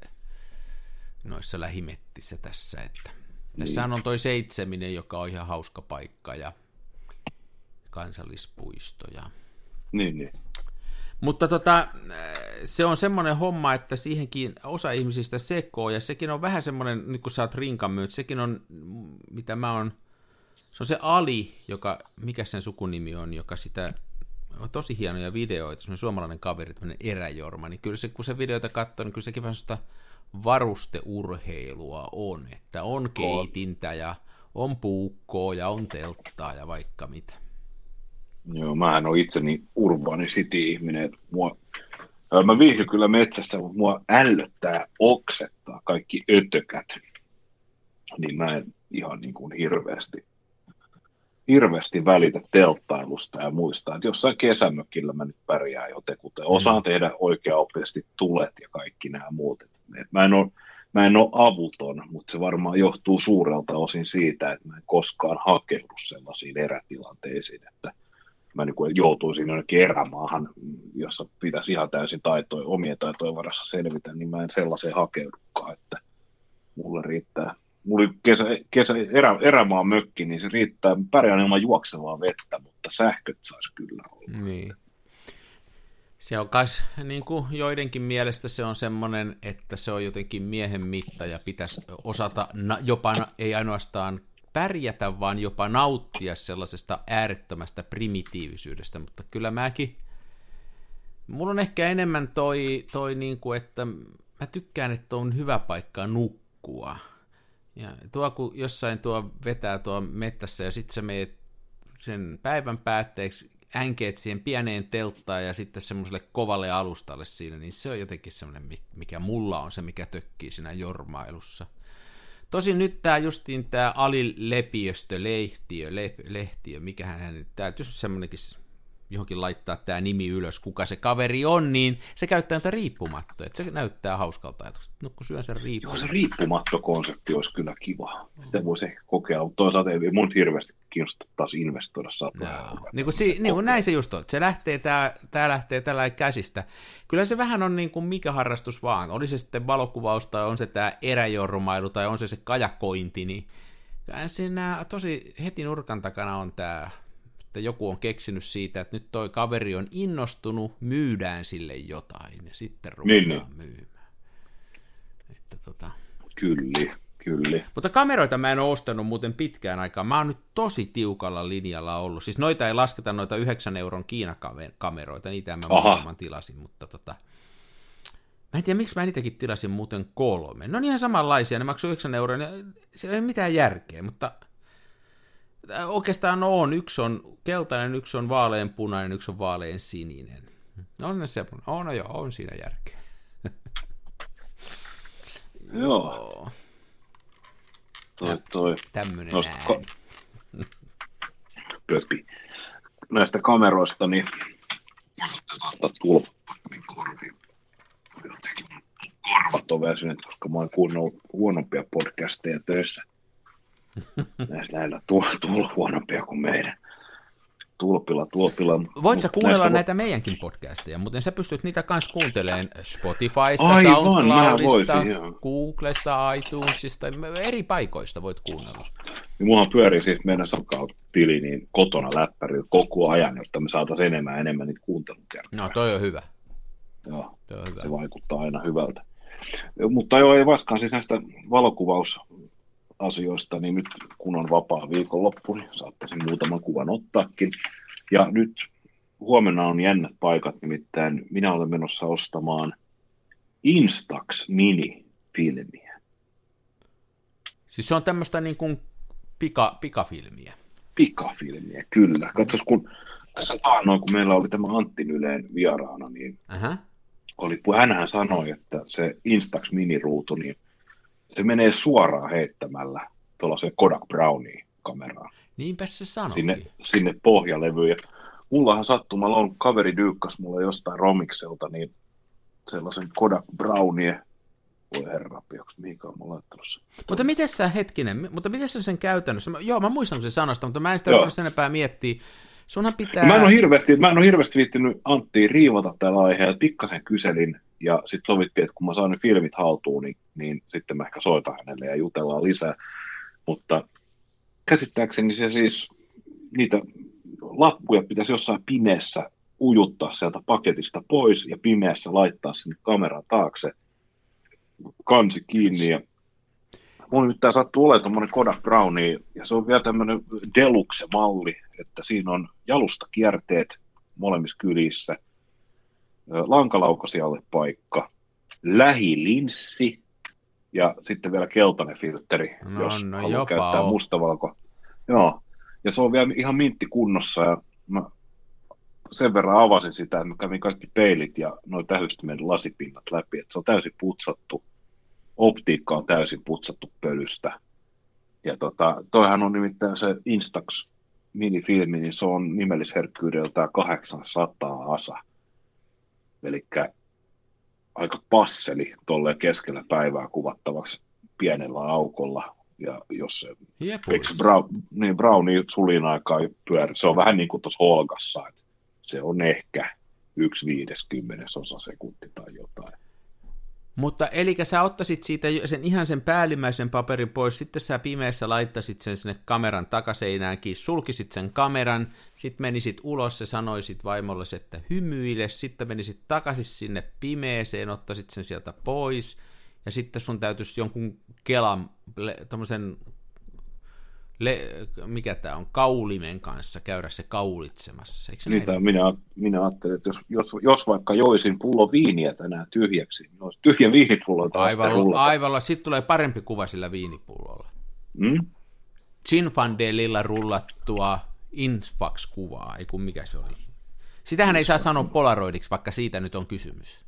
noissa lähimettissä tässä, että tässähän on toi seitseminen, joka on ihan hauska paikka ja kansallispuisto ja Niin, niin. Mutta tota, se on semmoinen homma, että siihenkin osa ihmisistä sekoo, ja sekin on vähän semmoinen, nyt kun sä oot rinkamyyt, sekin on, mitä mä oon, se on se Ali, joka, mikä sen sukunimi on, joka sitä tosi hienoja videoita, semmoinen suomalainen kaveri, tämmöinen eräjorma, niin kyllä se, kun se videoita katsoo, niin kyllä sekin vähän sitä varusteurheilua on, että on keitintä ja on puukkoa ja on telttaa ja vaikka mitä. Joo, mä en ole itse niin urbaani city-ihminen, että mua, mä viihdyn kyllä metsässä, mutta mua ällöttää oksettaa kaikki ötökät, niin mä en ihan niin kuin hirveästi hirveästi välitä telttailusta ja muista, että jossain kesämökillä mä nyt pärjään jotenkin. Osaan mm. tehdä oikeaoppisesti tulet ja kaikki nämä muut. Mä en ole, mä en ole avuton, mutta se varmaan johtuu suurelta osin siitä, että mä en koskaan hakeudu sellaisiin erätilanteisiin, että mä niin kuin joutuisin jonnekin erämaahan, jossa pitäisi ihan täysin taitoja, omien taitojen varassa selvitä, niin mä en sellaiseen hakeudukaan, että mulle riittää mulla oli kesä, kesä erä, erämaan mökki, niin se riittää pärjään ilman juoksevaa vettä, mutta sähköt saisi kyllä olla. Niin. Se on kas, niin kuin joidenkin mielestä se on semmoinen, että se on jotenkin miehen mitta ja pitäisi osata na, jopa, ei ainoastaan pärjätä, vaan jopa nauttia sellaisesta äärettömästä primitiivisyydestä, mutta kyllä mäkin, mulla on ehkä enemmän toi, toi niin kuin, että mä tykkään, että on hyvä paikka nukkua. Ja tuo, kun jossain tuo vetää tuo mettässä ja sitten sä meet sen päivän päätteeksi änkeet siihen pieneen telttaan ja sitten semmoiselle kovalle alustalle siinä, niin se on jotenkin semmoinen, mikä mulla on se, mikä tökkii siinä jormailussa. Tosin nyt tämä justiin tämä Ali Lepiöstö, lehtiö, le, lehtiö, mikähän hän nyt, tämä semmoinenkin johonkin laittaa tämä nimi ylös, kuka se kaveri on, niin se käyttää näitä riippumattoja, että se näyttää hauskalta ajatukselta. No kun syön sen riippumatto. Joo, se riippumattokonsepti olisi kyllä kiva. Sitä voisi ehkä kokeilla, mutta toisaalta ei mun hirveästi kiinnostaa taas investoida satoja niin kuin, si, niin kuin näin se just on. Se lähtee, tämä, tämä lähtee tällä käsistä. Kyllä se vähän on niin kuin mikä harrastus vaan. Oli se sitten valokuvaus tai on se tämä eräjormailu tai on se se kajakointi, niin siinä tosi heti nurkan takana on tämä että joku on keksinyt siitä, että nyt toi kaveri on innostunut, myydään sille jotain ja sitten ruvetaan niin, niin. myymään. Että tota... Kyllä, kyllä. Mutta kameroita mä en ole ostanut muuten pitkään aikaan. Mä oon nyt tosi tiukalla linjalla ollut. Siis noita ei lasketa noita 9 euron Kiina-kameroita, niitä mä Aha. muutaman tilasin, mutta tota... Mä en tiedä, miksi mä niitäkin tilasin muuten kolme. No niin ihan samanlaisia, ne maksoi 9 euroa, se ei mitään järkeä, mutta oikeastaan on. Yksi on keltainen, yksi on vaaleanpunainen, yksi on vaalean sininen. On ne se, on, no joo, on siinä järkeä. joo. Toi, toi. Tämmönen Nosta, ääni. Köpi. Näistä kameroista, niin ottaa tulppa niin korviin. Korvat on väsyneet, koska mä oon kuunnellut huonompia podcasteja töissä näillä, näillä tuolla huonompia kuin meidän. Tulpilla, tulpilla. Voit sä kuunnella näistä... näitä meidänkin podcasteja, mutta sä pystyt niitä kans kuuntelemaan Spotifysta, Aivan, SoundCloudista, Googlesta, iTunesista, eri paikoista voit kuunnella. Niin mulla pyörii siis meidän SoundCloud-tili niin kotona läppäri koko ajan, jotta me saataisiin enemmän ja enemmän niitä kuuntelukertoja. No toi on hyvä. Joo, toi on hyvä. se vaikuttaa aina hyvältä. Mutta joo, ei vastaan siis näistä valokuvaus asioista, niin nyt kun on vapaa viikonloppu, niin saattaisin muutaman kuvan ottaakin. Ja nyt huomenna on jännät paikat, nimittäin minä olen menossa ostamaan Instax Mini-filmiä. Siis se on tämmöistä niin kuin pika, pikafilmiä. Pikafilmiä, kyllä. Katsos, kun tässä taannoin, kun meillä oli tämä Antti Yleen vieraana, niin uh-huh. oli, hänhän sanoi, että se Instax miniruutu, niin se menee suoraan heittämällä tuollaiseen Kodak Browniin kameraan. Niinpä se sanoi. Sinne, sinne pohjalevyyn. Ja mullahan sattumalla on kaveri dyykkas mulle jostain Romikselta, niin sellaisen Kodak Brownie voi herra, onko mihinkään mä laittanut sen. Mutta miten sä, hetkinen, mutta miten sä sen käytännössä, joo mä muistan sen sanasta, mutta mä en sitä sen enempää miettiä. Sunhan pitää... Mä en ole hirveästi, mä en ole hirveästi viittinyt Antti riivata tällä aiheella, pikkasen kyselin, ja sitten sovittiin, että kun mä saan ne filmit haltuun, niin, niin sitten mä ehkä soitan hänelle ja jutellaan lisää. Mutta käsittääkseni se siis, niitä lappuja pitäisi jossain pimeässä ujuttaa sieltä paketista pois ja pimeässä laittaa sinne kameran taakse kansi kiinni ja Mulla nyt tämä sattuu olemaan tuommoinen Kodak Browni, ja se on vielä tämmöinen Deluxe-malli, että siinä on jalustakierteet molemmissa kylissä, lankalaukasialle paikka, lähilinssi ja sitten vielä keltainen filtteri, No, jos no haluaa käyttää on. mustavalko. Joo, ja se on vielä ihan mintti kunnossa ja mä sen verran avasin sitä, että mä kävin kaikki peilit ja noin tähystimen lasipinnat läpi, että se on täysin putsattu, optiikka on täysin putsattu pölystä. Ja tota, toihan on nimittäin se Instax minifilmi, niin se on nimellisherkkyydeltään 800 asa. Eli aika passeli tolleen keskellä päivää kuvattavaksi pienellä aukolla. Ja jos se, eikö se Brown, niin Browni sulin aikaa pyörä, se on vähän niin kuin tuossa Holgassa, että se on ehkä yksi viideskymmenesosa sekunti tai jotain. Mutta eli sä ottaisit siitä sen ihan sen päällimmäisen paperin pois, sitten sä pimeässä laittaisit sen sinne kameran takaseinäänkin, sulkisit sen kameran, sitten menisit ulos ja sanoisit vaimolle, että hymyile, sitten menisit takaisin sinne pimeeseen, ottaisit sen sieltä pois, ja sitten sun täytyisi jonkun kelan, tommosen, le, mikä tämä on, kaulimen kanssa käydä se kaulitsemassa, eikö näin? Niitä minä, minä ajattelin, että jos, jos, jos vaikka joisin pullo viiniä tänään tyhjäksi, niin olisi tyhjä viinipullo taas sitten Aivan, aivan, sitten tulee parempi kuva sillä viinipullolla. Mm? Zinfandelilla rullattua Infax-kuvaa, ei kun mikä se oli. Sitähän ei saa sanoa polaroidiksi, vaikka siitä nyt on kysymys.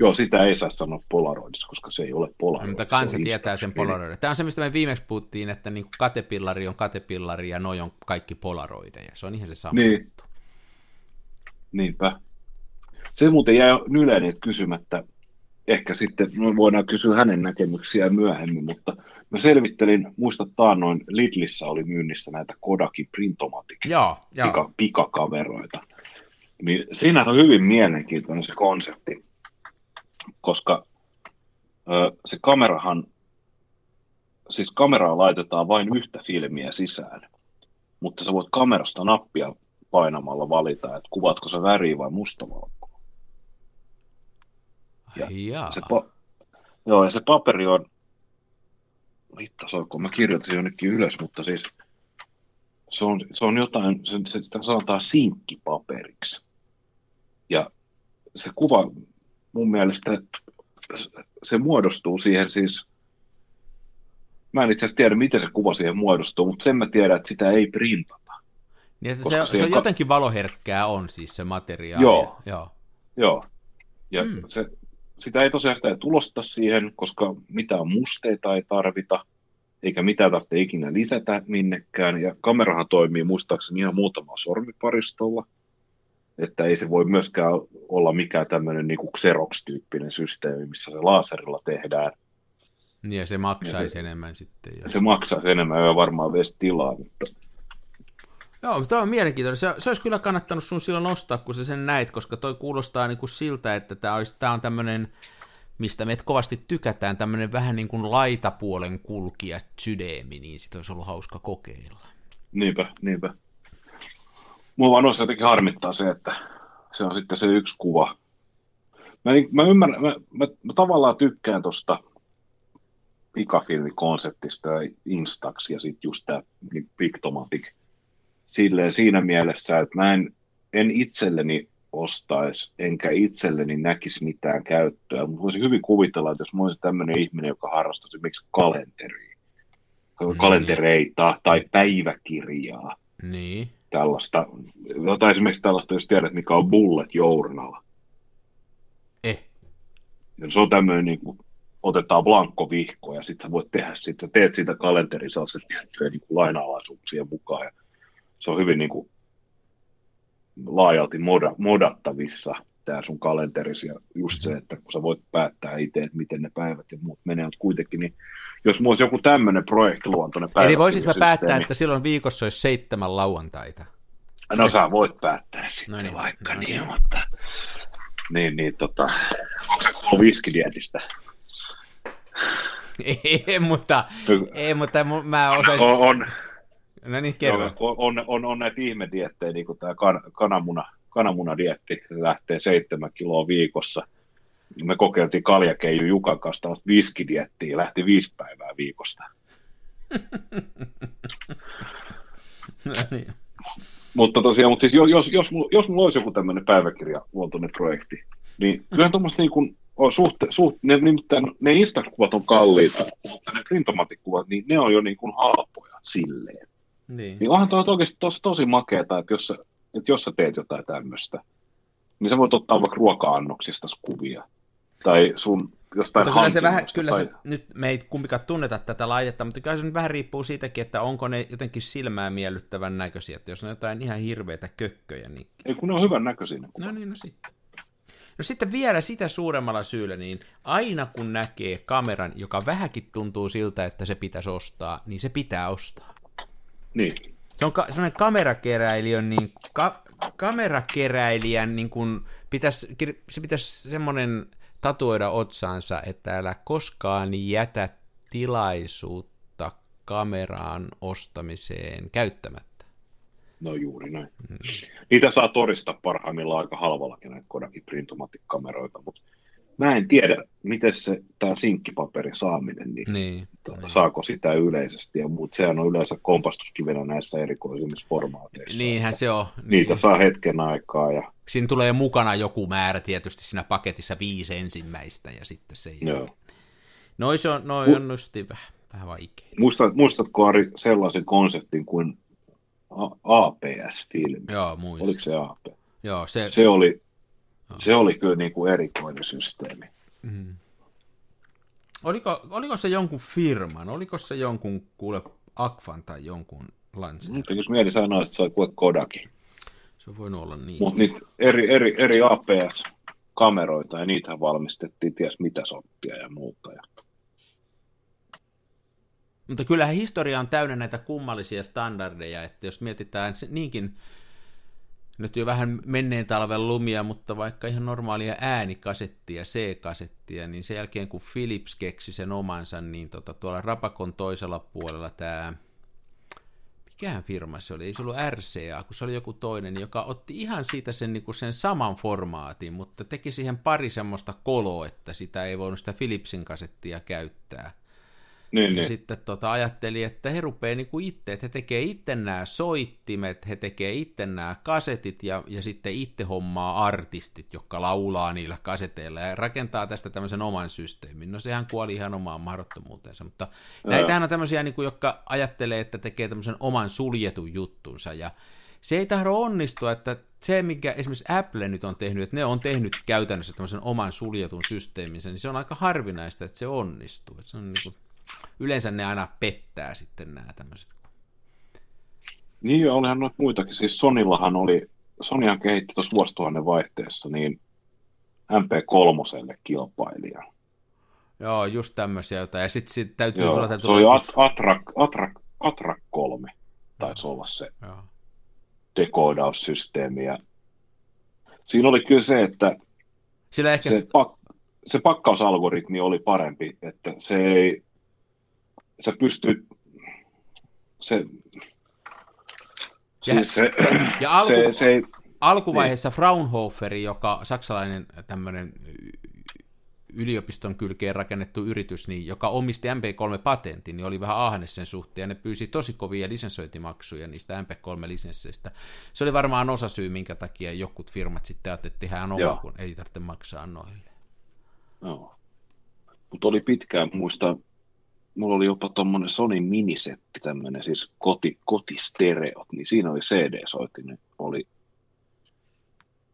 Joo, sitä ei saa sanoa Polaroidissa, koska se ei ole Polaroid. Mutta se kansa on tietää sen polaroidin. Tämä on se, mistä me viimeksi puhuttiin, että niin katepillari on katepillari ja noi on kaikki polaroideja. Se on ihan se sama Niin. juttu. Niinpä. Se muuten jäi Nyleniltä kysymättä. Ehkä sitten me voidaan kysyä hänen näkemyksiään myöhemmin, mutta mä selvittelin, muista taannoin Lidlissä oli myynnissä näitä Kodakin Printomatic Joo, joo. pika, pikakameroita. Niin siinä on hyvin mielenkiintoinen se konsepti, koska ö, se kamerahan, siis kameraan laitetaan vain yhtä filmiä sisään, mutta sä voit kamerasta nappia painamalla valita, että kuvatko sä väriä vai mustavalkoa. Ja jaa. Se pa- Joo, ja se paperi on, hitto soiko, mä kirjoitin jonnekin ylös, mutta siis se on, se on jotain, se, se, sitä sanotaan sinkkipaperiksi. Ja se kuva mun mielestä, se muodostuu siihen siis, mä en itse asiassa tiedä, miten se kuva siihen muodostuu, mutta sen mä tiedän, että sitä ei printata. Niin, että se, se on jotenkin valoherkkää on siis se materiaali. Joo. Joo. Joo. Ja Mm. mm. se, sitä ei tosiaan sitä ei tulosta siihen, koska mitään musteita ei tarvita, eikä mitään tarvitse ikinä lisätä minnekään. Ja kamerahan toimii muistaakseni ihan muutama sormiparistolla, että ei se voi myöskään olla mikään tämmöinen niin kuin Xerox-tyyppinen systeemi, missä se laserilla tehdään. Niin, ja se maksaisi Ja enemmän sitten. Jo. Se maksaa enemmän ja varmaan veisi tilaa, mutta Joo, tämä on mielenkiintoinen. Se, se olisi kyllä kannattanut sun silloin ostaa, kun sä sen näit, koska toi kuulostaa niin kuin siltä, että tämä, olisi, tämä on tämmöinen, mistä me kovasti tykätään, tämmöinen vähän niin kuin laitapuolen kulkija sydämi, niin sitä olisi ollut hauska kokeilla. Niinpä, niinpä. Mua vaan noissa jotenkin harmittaa se, että se on sitten se yksi kuva. Mä, niin- mä ymmärrän, mä, mä, mä tavallaan tykkään tuosta pikafilmikonseptista ja Instax ja sitten just tämä Pictomatic silleen siinä mielessä, että mä en, en itselleni ostaisi, enkä itselleni näkisi mitään käyttöä, mutta voisin hyvin kuvitella, että jos mä olisin tämmöinen ihminen, joka harrastaisi esimerkiksi kalenteria, Mm. kalentereita tai päiväkirjaa, Niin. Tällaista, tai esimerkiksi tällaista, jos tiedät, mikä on bullet journal. Eh. Ja se on tämmöinen, niin kuin, otetaan blankko vihko ja sitten sä voit tehdä, sit sä teet siitä kalenterin sellaisen tiettyjä niin kuin lainalaisuuksia mukaan. Ja se on hyvin niin kuin, laajalti moda, modattavissa tämä sun kalenterisi ja just se, että kun sä voit päättää itse, että miten ne päivät ja muut menee, mutta kuitenkin, niin jos mulla olisi joku tämmöinen projektiluontoinen Eli voisit mä päättää, että silloin viikossa olisi seitsemän lauantaita. No sä voit päättää sitten No niin, vaikka no niin, niin. mutta... Niin, niin tota... Onko se kuullut viskidietistä? Ei, mutta, ei, mutta mu- mä osaisin... On, on, No niin, kerro. on, on, on, on näitä ihmediettejä, niin kuin tämä kan, kananmuna, kananmunadietti lähtee seitsemän kiloa viikossa. Me kokeiltiin kaljakeiju Jukan kanssa tällaista viskidiettiä lähti viisi päivää viikosta. No niin. mutta tosiaan, mutta siis jos, jos, jos, mulla, jos mulla olisi joku tämmöinen päiväkirjaluontoinen projekti, niin kyllähän tuommoista niin kuin, on suht, suht, ne, nimittäin ne Insta-kuvat on kalliita, mutta ne printomatikuvat, niin ne on jo niin kuin halpoja silleen. Niin. Niin onhan toi oikeasti tosi, tosi makeeta, että jos, sä, että jos sä teet jotain tämmöistä, niin sä voit ottaa vaikka ruoka-annoksista kuvia. Tai sun jostain Mutta kyllä se vähän, kyllä tai... se, nyt me ei kumpikaan tunneta tätä laitetta, mutta kyllä se nyt vähän riippuu siitäkin, että onko ne jotenkin silmää miellyttävän näköisiä, että jos ne on jotain ihan hirveitä kökköjä, niin... Ei kun ne on hyvän näköisiä. No niin, no sitten. No sitten vielä sitä suuremmalla syyllä, niin aina kun näkee kameran, joka vähänkin tuntuu siltä, että se pitäisi ostaa, niin se pitää ostaa. Niin. Se on ka- sellainen kamerakeräilijän, niin, ka- kamerakeräilijän niin kuin pitäisi, se pitäisi semmoinen tatuoida otsaansa, että älä koskaan jätä tilaisuutta kameraan ostamiseen käyttämättä. No juuri näin. Mm. Niitä saa torista parhaimmillaan aika halvallakin näitä Kodakin printomatic-kameroita, mutta mä en tiedä, miten se tämä sinkkipaperi saaminen, niin, Niin, tuota, niin. saako sitä yleisesti ja muut. Sehän on yleensä kompastuskivenä näissä erikoisimmissa formaateissa. Niinhän se on. Niitä Niin. saa hetken aikaa ja Siinä tulee mukana joku määrä tietysti siinä paketissa viisi ensimmäistä ja sitten se joo. Noi, se on, noi on nosti vähän, vähän vaikeita. Muistat, muistatko Ari sellaisen konseptin kuin A- APS-filmi? Joo, muista. Oliko se AP? Joo, se, Se oli, se oli kyllä niin kuin erikoinen systeemi. Mm. Oliko, oliko se jonkun firman, oliko se jonkun kuule Akvan tai jonkun lanse? Mutta jos mieli sanoa, että se oli kuin Kodakin. Se on voinut olla niin. Mutta niitä eri, eri, eri APS-kameroita ja niitä valmistettiin ties mitä sottia ja muuta. Ja... Mutta kyllähän historia on täynnä näitä kummallisia standardeja, että jos mietitään se, niinkin, nyt jo vähän menneen talven lumia, mutta vaikka ihan normaalia äänikasettia, C-kasettia, niin sen jälkeen kun Philips keksi sen omansa, niin tota, tuolla Rapakon toisella puolella tämä, mikähän firma se oli, ei se ollut RCA, kun se oli joku toinen, joka otti ihan siitä sen, niin sen saman formaatin, mutta teki siihen pari semmoista koloa, että sitä ei voinut sitä Philipsin kasettia käyttää. Niin, Ja niin. sitten tota, ajatteli, että he rupeaa niinku itse, että he tekee itse nämä soittimet, he tekee itse nämä kasetit ja, ja sitten itse hommaa artistit, jotka laulaa niillä kaseteilla ja rakentaa tästä tämmöisen oman systeemin. No sehän kuoli ihan omaan mahdottomuutensa, mutta Joo. näitähän on tämmöisiä, niinku, jotka ajattelee, että tekee tämmöisen oman suljetun juttunsa ja se ei tahdo onnistua, että se, mikä esimerkiksi Apple nyt on tehnyt, että ne on tehnyt käytännössä tämmöisen oman suljetun systeeminsä, niin se on aika harvinaista, että se onnistuu. Että se on niin kuin, yleensä ne aina pettää sitten nämä tämmöiset. Niin ja olihan noita muitakin. Siis Sonillahan oli, Sonyhan kehitti tuossa vuosituhannen vaihteessa niin MP3 kilpailijan. Joo, just tämmöisiä jotain. Ja sitten sit täytyy Joo, sulla täytyy se oli olla At, Atrak, Atrak, Atrak 3, taisi olla se Joo. dekoodaussysteemi. Ja siinä oli kyllä se, että Sillä ehkä, se, pak, se pakkausalgoritmi oli parempi, että se ei, se pystyy, se, Ja- siis se, ja alku, se, se alkuvaiheessa Niin. Fraunhoferi, joka saksalainen tämmöinen yliopiston kylkeen rakennettu yritys, niin, joka omisti MP3-patentin, niin oli vähän ahne sen suhteen, ja ne pyysi tosi kovia lisensointimaksuja niistä MP3-lisensseistä. Se oli varmaan osa syy, minkä takia jokut firmat sitten ajattelivat, että tehdään oma, Joo. kun ei tarvitse maksaa noille. Joo. Mutta oli pitkään, muista, mulla oli jopa tuommoinen Sony minisetti, tämmöinen siis koti, kotistereot, niin siinä oli CD-soitin, niin oli,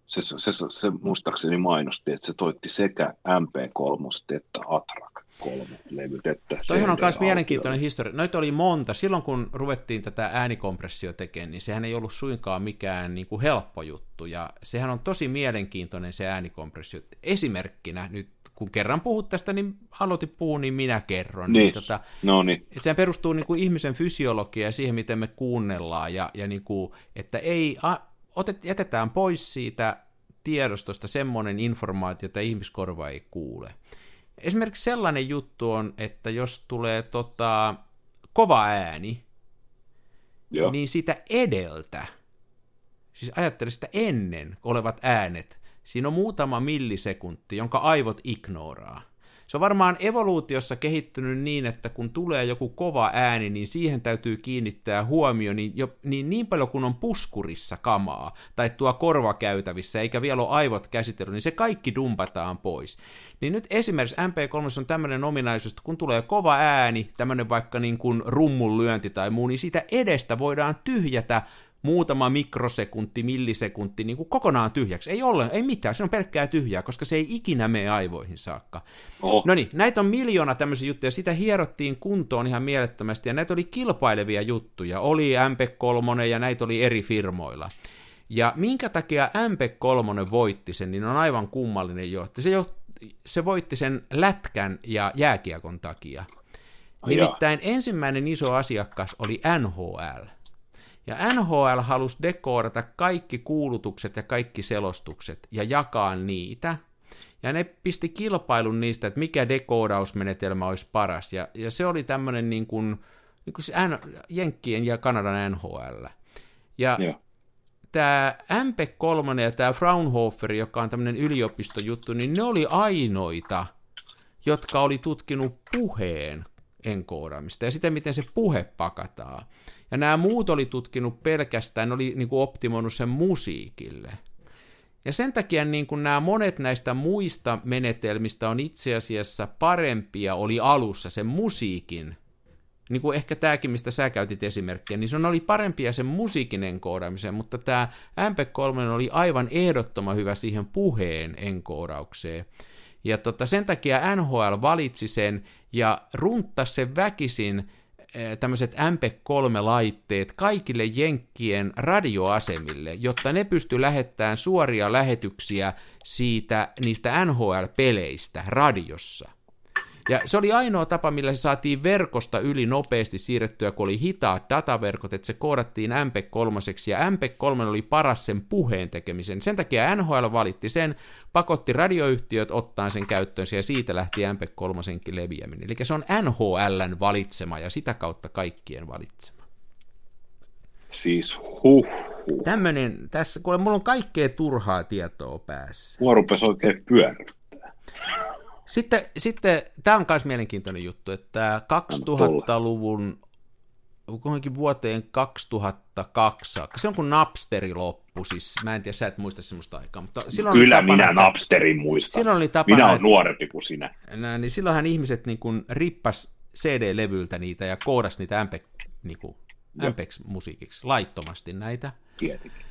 se, se, se, se muistaakseni mainosti, että se toitti sekä MP3 että Atrak 3 levyt, että Toihan on myös mielenkiintoinen historia. Noita oli monta. Silloin kun ruvettiin tätä äänikompressio tekemään, niin sehän ei ollut suinkaan mikään niin kuin helppo juttu. Ja sehän on tosi mielenkiintoinen se äänikompressio. Esimerkkinä nyt, kun kerran puhut tästä, niin aloitin puhua, niin minä kerron. Niin. tota, No niin, että sehän perustuu niin kuin ihmisen fysiologiaan ja siihen, miten me kuunnellaan, ja, ja niin kuin, että ei, a, otet, jätetään pois siitä tiedostosta semmoinen informaatio, jota ihmiskorva ei kuule. Esimerkiksi sellainen juttu on, että jos tulee tota, kova ääni, joo. niin sitä edeltä, siis ajattele sitä ennen olevat äänet, siinä on muutama millisekunti, jonka aivot ignoraa. Se on varmaan evoluutiossa kehittynyt niin, että kun tulee joku kova ääni, niin siihen täytyy kiinnittää huomio niin, jo, niin, niin paljon kuin on puskurissa kamaa, tai tuo korvakäytävissä, eikä vielä ole aivot käsitellyt, niin se kaikki dumpataan pois. Niin nyt esimerkiksi MP3 on tämmöinen ominaisuus, että kun tulee kova ääni, tämmöinen vaikka niin kuin rummun lyönti tai muu, niin siitä edestä voidaan tyhjätä muutama mikrosekunti, millisekunti niin kuin kokonaan tyhjäksi. Ei ollen, ei mitään, se on pelkkää tyhjää, koska se ei ikinä mene aivoihin saakka. Oh. No niin, näitä on miljoona tämmöisiä juttuja, sitä hierottiin kuntoon ihan mielettömästi, ja näitä oli kilpailevia juttuja. Oli MP3 ja näitä oli eri firmoilla. Ja minkä takia MP3 voitti sen, niin on aivan kummallinen jo, että se, jo, se voitti sen lätkän ja jääkiekon takia. Nimittäin ensimmäinen iso asiakas oli NHL. Ja NHL halusi dekoodata kaikki kuulutukset ja kaikki selostukset ja jakaa niitä. Ja ne pisti kilpailun niistä, että mikä dekoodausmenetelmä olisi paras. Ja, ja se oli tämmöinen niin kuin, niin kuin se N, Jenkkien ja Kanadan NHL. Ja yeah. tämä MP3 ja tämä Fraunhofer, joka on tämmöinen yliopistojuttu, niin ne oli ainoita, jotka oli tutkinut puheen enkoodaamista ja sitä, miten se puhe pakataan. Ja nämä muut oli tutkinut pelkästään, oli niin kuin optimoinut sen musiikille. Ja sen takia niin kuin nämä monet näistä muista menetelmistä on itse asiassa parempia, oli alussa sen musiikin, niin kuin ehkä tämäkin, mistä sä käytit esimerkkiä, niin se oli parempia sen musiikin enkoodaamiseen, mutta tämä MP3 oli aivan ehdottoman hyvä siihen puheen enkoodaukseen. Ja tota, sen takia NHL valitsi sen ja runttasi sen väkisin Eh, tämmöiset MP3-laitteet kaikille Jenkkien radioasemille, jotta ne pysty lähettämään suoria lähetyksiä siitä niistä NHL-peleistä radiossa. Ja se oli ainoa tapa, millä se saatiin verkosta yli nopeasti siirrettyä, kun oli hitaat dataverkot, että se koodattiin MP3, ja MP3 oli paras sen puheen tekemisen. Sen takia NHL valitti sen, pakotti radioyhtiöt ottaa sen käyttöön, ja siitä lähti MP3 leviäminen. Eli se on NHLn valitsema, ja sitä kautta kaikkien valitsema. Siis huh. Tämmöinen, tässä, kun mulla on kaikkea turhaa tietoa päässä. Mua rupesi oikein pyörittää. Sitten, sitten tämä on myös mielenkiintoinen juttu, että 2000-luvun kuitenkin vuoteen 2002 saakka. Se on kun Napsteri loppu, siis mä en tiedä, sä et muista semmoista aikaa, mutta silloin Kyllä tapana, minä Napsterin muistan. Silloin oli tapana, minä olen nuorempi kuin sinä. Näin, niin silloinhan ihmiset niin kuin rippas CD-levyltä niitä ja koodas niitä MP, niin kuin, MPEG-musiikiksi laittomasti näitä. Tietenkin.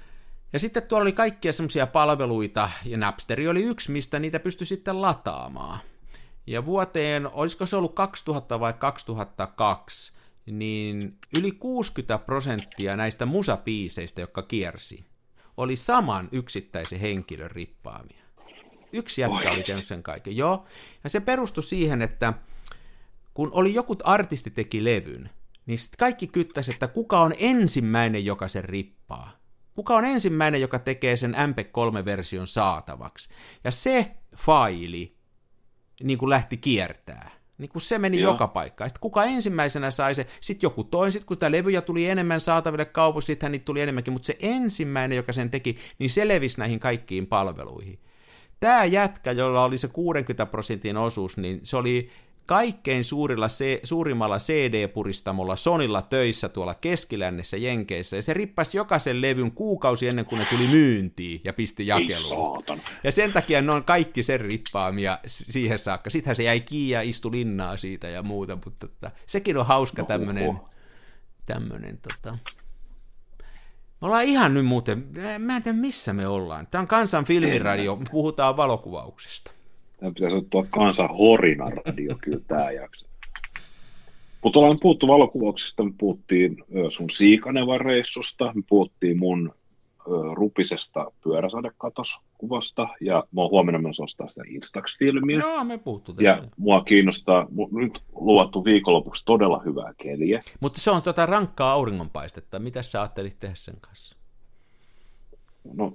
Ja sitten tuolla oli kaikkia semmoisia palveluita, ja Napsteri oli yksi, mistä niitä pystyi sitten lataamaan. Ja vuoteen, olisiko se ollut 2000 vai 2002, niin yli 60 prosenttia näistä musapiiseistä, jotka kiersi, oli saman yksittäisen henkilön rippaamia. Yksi jätkä oli tehnyt sen kaiken, joo. Ja se perustui siihen, että kun oli joku artisti teki levyn, niin sitten kaikki kyttäisi, että kuka on ensimmäinen, joka sen rippaa. Kuka on ensimmäinen, joka tekee sen MP3-version saatavaksi? Ja se faili niin kuin lähti kiertää. Niin kuin se meni Joo. joka paikkaan. Sitten kuka ensimmäisenä sai se, sitten joku toinen, sitten kun tämä levyjä tuli enemmän saataville kaupassa, sitten niitä tuli enemmänkin, mutta se ensimmäinen, joka sen teki, niin se levisi näihin kaikkiin palveluihin. Tämä jätkä, jolla oli se 60 prosentin osuus, niin se oli kaikkein suurilla, se, suurimmalla CD-puristamolla Sonilla töissä tuolla keskilännessä Jenkeissä, ja se rippasi jokaisen levyn kuukausi ennen kuin ne tuli myyntiin ja pisti jakeluun. Ja sen takia ne on kaikki sen rippaamia siihen saakka. Sittenhän se jäi kiinni ja istui linnaa siitä ja muuta, mutta tota, sekin on hauska no, tämmöinen, tämmöinen tota, me ollaan ihan nyt muuten, mä en tiedä missä me ollaan. Tämä on Kansan filmiradio, puhutaan valokuvauksesta. Tämä pitäisi ottaa kansan horina radio kyllä tämä jakso. Mutta ollaan puhuttu valokuvauksista, me puhuttiin sun Siikanevan reissusta, me puhuttiin mun rupisesta pyöräsadekatoskuvasta, ja mä oon huomenna myös ostaa sitä Instax-filmiä. Joo, me puhuttu tässä. Ja mua kiinnostaa, nyt luvattu viikonlopuksi todella hyvää keliä. Mutta se on tota rankkaa auringonpaistetta, mitä sä ajattelit tehdä sen kanssa? No,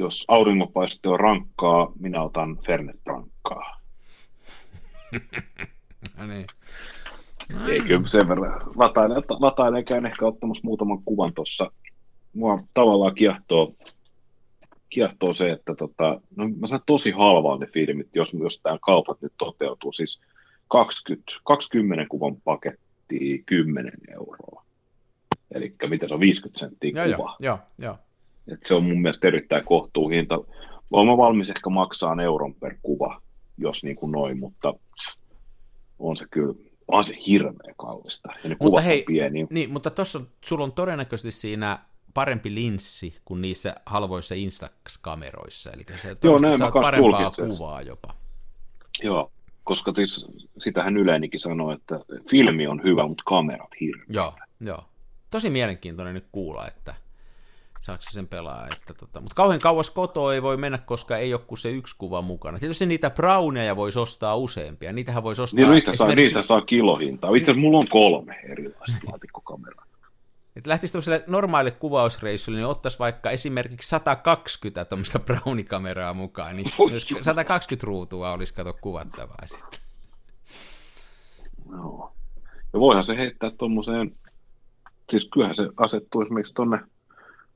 jos auringonpaiste on rankkaa, minä otan Fernet rankkaa. no niin. No, Ei kyllä sen verran. Latailen, latailen käyn ehkä ottamassa muutaman kuvan tuossa. Mua tavallaan kiehtoo kiehtoo se, että tota, no mä sanon tosi halvaa ne filmit, jos, jos tämä kaupat nyt toteutuu. Siis 20, 20 kuvan paketti 10 euroa. Eli mitä se on, 50 senttiä kuva. joo, joo, joo. Et se on mun mielestä erittäin kohtuuhinta. Olen valmis ehkä maksaa euron per kuva, jos niin kuin noin, mutta on se kyllä, on se hirveän kallista. Ja ne Mutta kuvat hei, on pieniä. Niin, mutta tuossa sulla on todennäköisesti siinä parempi linssi kuin niissä halvoissa Instax-kameroissa, eli se Joo, näin saat parempaa kuvaa jopa. Joo, koska tis, sitähän Ylenikin sanoi, että filmi on hyvä, mutta kamerat hirveä. Joo, joo. Tosi mielenkiintoinen nyt kuulla, että saako se sen pelaa. Että tota. Mutta kauhean kauas kotoa ei voi mennä, koska ei ole kuin se yksi kuva mukana. Tietysti niitä browneja voisi ostaa useampia. Niitähän voisi ostaa Niin niitä saa, esimerkiksi- niitä saa kilohintaa. Itse asiassa mulla on kolme erilaista laatikkokameraa. Että lähtisi tämmöiselle normaalille kuvausreissulle, niin ottaisi vaikka esimerkiksi 120 tuommoista brownie-kameraa mukaan, niin Voi myös jumala. 120 ruutua olisi kato kuvattavaa sitten. Joo. Ja voihan se heittää tuommoiseen, siis kyllähän se asettuu esimerkiksi tuonne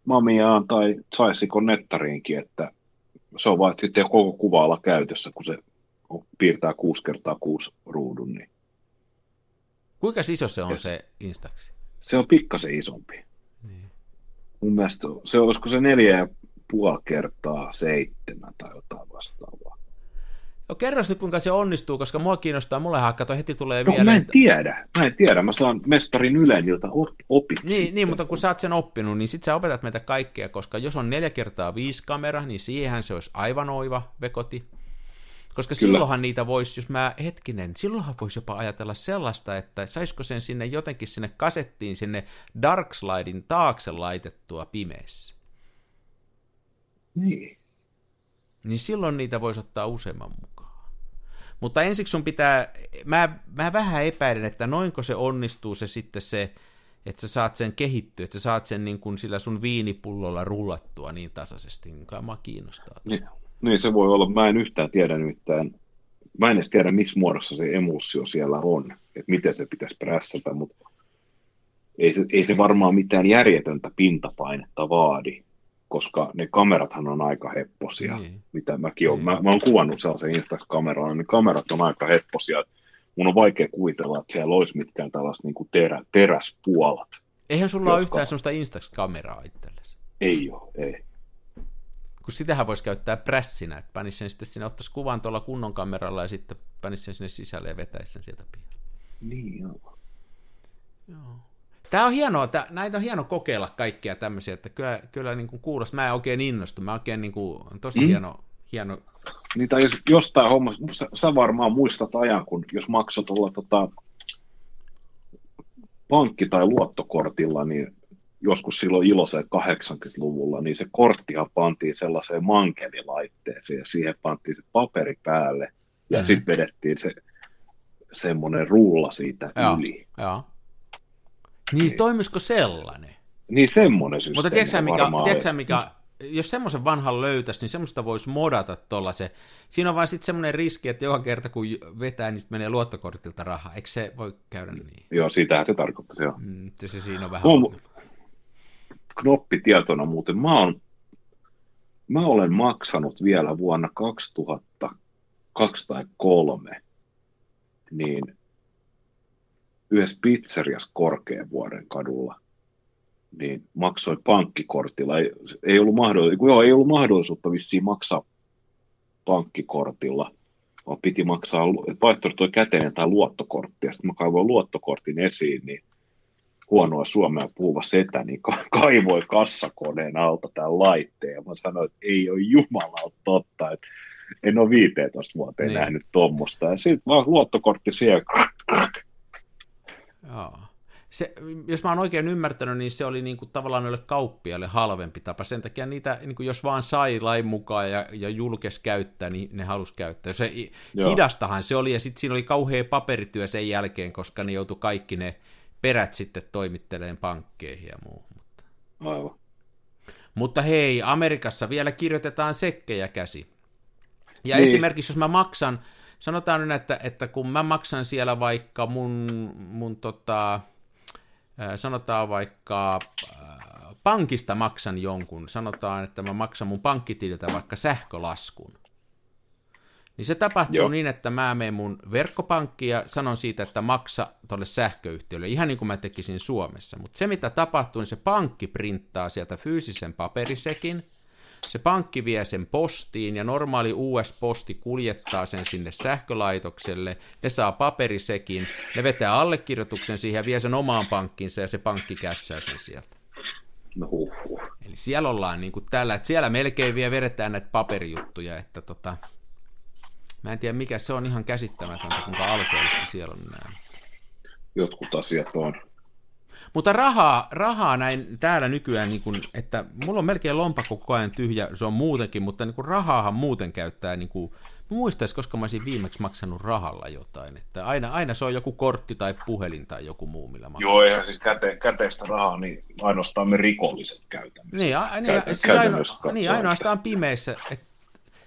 Mamiaan tai Saisikon nettariinkin, että se on vaan, sitten koko kuva käytössä, kun se piirtää 6 kertaa 6 ruudun, niin Kuinka iso se on Yes. se Instaxi? se on pikkasen isompi. Niin. Mun mielestä se olisiko se neljä ja puoli kertaa seitsemän tai jotain vastaavaa. No kerros nyt kuinka se onnistuu, koska mua kiinnostaa, mullehan kato heti tulee No, vielä. mä en tiedä, mä en tiedä, mä saan mestarin Yleniltä op- opit. Niin, sitten. niin, mutta kun sä oot sen oppinut, niin sit sä opetat meitä kaikkea, koska jos on neljä kertaa viisi kamera, niin siihen se olisi aivan oiva vekoti. Koska Kyllä. silloinhan niitä voisi, jos mä hetkinen, silloinhan voisi jopa ajatella sellaista, että saisiko sen sinne jotenkin sinne kasettiin, sinne Darkslidein taakse laitettua pimeässä. Niin. Niin silloin niitä voisi ottaa useamman mukaan. Mutta ensiksi sun pitää, mä, mä vähän epäilen, että noinko se onnistuu se sitten se, että sä saat sen kehittyä, että sä saat sen niin kuin sillä sun viinipullolla rullattua niin tasaisesti, niin kai mua kiinnostaa. Niin, niin, se voi olla. Mä en yhtään tiedä yhtään. Mä en edes tiedä, missä muodossa se emulsio siellä on, että miten se pitäisi prässätä, mutta ei se, ei se varmaan mitään järjetöntä pintapainetta vaadi, koska ne kamerathan on aika hepposia, Niin. mitä mäkin olen. Niin. Mä, mä oon kuvannut sellaisen Instax-kameralla, niin kamerat on aika hepposia. Mun on vaikea kuvitella, että siellä olisi mitkään tällaiset niin terä, teräspuolat. Eihän sulla ole Jotka- yhtään sellaista Instax-kameraa itsellesi. Ei ole, ei. Kun sitähän voisi käyttää prässinä, että panisi sen sitten sinne, ottaisi kuvan tuolla kunnon kameralla ja sitten panisi sen sinne sisälle ja vetäisi sen sieltä pihalle. Niin joo. Joo. Tämä on hienoa, tää, näitä on hieno kokeilla kaikkia tämmöisiä, että kyllä, kyllä niin kuin kuulostaa, mä en oikein innostu, mä oikein niin kuin, on tosi Mm. mm. hieno, hieno, Niitä jos, jostain hommasta, sä, sä varmaan muistat ajan, kun jos maksoi tuolla tota, pankki- tai luottokortilla, niin joskus silloin iloiseen 80-luvulla, niin se korttihan pantiin sellaiseen mankelilaitteeseen ja siihen pantiin se paperi päälle ja Mhm. sitten vedettiin se semmoinen rulla siitä Joo. yli. joo. Niin, toimisiko sellainen? Niin semmoinen systeemi Mutta tiedätkö mikä, tiedätkö mikä, jos semmoisen vanhan löytäisi, niin semmoista voisi modata tuolla se. Siinä on vaan sitten semmoinen riski, että joka kerta kun vetää, niin menee luottokortilta rahaa. Eikö se voi käydä niin? Joo, sitähän se tarkoittaa, joo. Mm, se siinä on vähän ongelma. knoppitietona muuten, mä, on, mä olen maksanut vielä vuonna 2002 tai 2003, niin yhdessä pizzeriassa Korkeavuoren kadulla, niin maksoin pankkikortilla. Ei, ei, ollut mahdollisuutta, joo, ei ollut mahdollisuutta vissiin maksaa pankkikortilla, vaan piti maksaa, vaihtoehto toi käteinen tai luottokortti, ja sitten mä kaivoin luottokortin esiin, niin huonoa suomea puhuva setä, niin ka- kaivoi kassakoneen alta tämän laitteen, ja mä sanoin, että ei ole jumala totta, että en ole 15 vuoteen niin. nähnyt tuommoista, ja sitten vaan luottokortti siellä, krak, krak. Joo. Se, jos mä oon oikein ymmärtänyt, niin se oli niin kuin tavallaan noille kauppiaille halvempi tapa. Sen takia niitä, niin kuin jos vaan sai lain mukaan ja, ja julkes käyttää, niin ne halus käyttää. Se, Joo. hidastahan se oli, ja sitten siinä oli kauhea paperityö sen jälkeen, koska ne joutui kaikki ne perät sitten toimitteleen pankkeihin ja muuhun. Mutta, Aivan. mutta hei, Amerikassa vielä kirjoitetaan sekkejä käsi. Ja Niin. esimerkiksi jos mä maksan, sanotaan nyt, että, että kun mä maksan siellä vaikka mun, mun tota, sanotaan vaikka pankista maksan jonkun, sanotaan, että mä maksan mun pankkitililtä vaikka sähkölaskun, niin se tapahtuu Joo. niin, että mä menen mun verkkopankkiin ja sanon siitä, että maksa tuolle sähköyhtiölle, ihan niin kuin mä tekisin Suomessa. Mutta se, mitä tapahtuu, niin se pankki printtaa sieltä fyysisen paperisekin, se pankki vie sen postiin ja normaali US-posti kuljettaa sen sinne sähkölaitokselle, ne saa paperisekin, ne vetää allekirjoituksen siihen ja vie sen omaan pankkiinsa ja se pankki kässää sen sieltä. No. Eli siellä ollaan niin kuin tällä, että siellä melkein vielä vedetään näitä paperijuttuja, että tota, Mä en tiedä mikä se on ihan käsittämätöntä, kuinka alkeellista siellä on nämä. Jotkut asiat on. Mutta rahaa, rahaa näin täällä nykyään, niin kun, että mulla on melkein lompakko koko ajan tyhjä, se on muutenkin, mutta niin kun rahaahan muuten käyttää, niin kun, mä muistaisin, koska mä olisin viimeksi maksanut rahalla jotain, että aina, aina se on joku kortti tai puhelin tai joku muu, millä maksaa. Joo, eihän siis käte, käteistä rahaa, niin ainoastaan me rikolliset käytämme. Niin, a, niin, Käytä, siis aino, niin ainoastaan pimeissä, että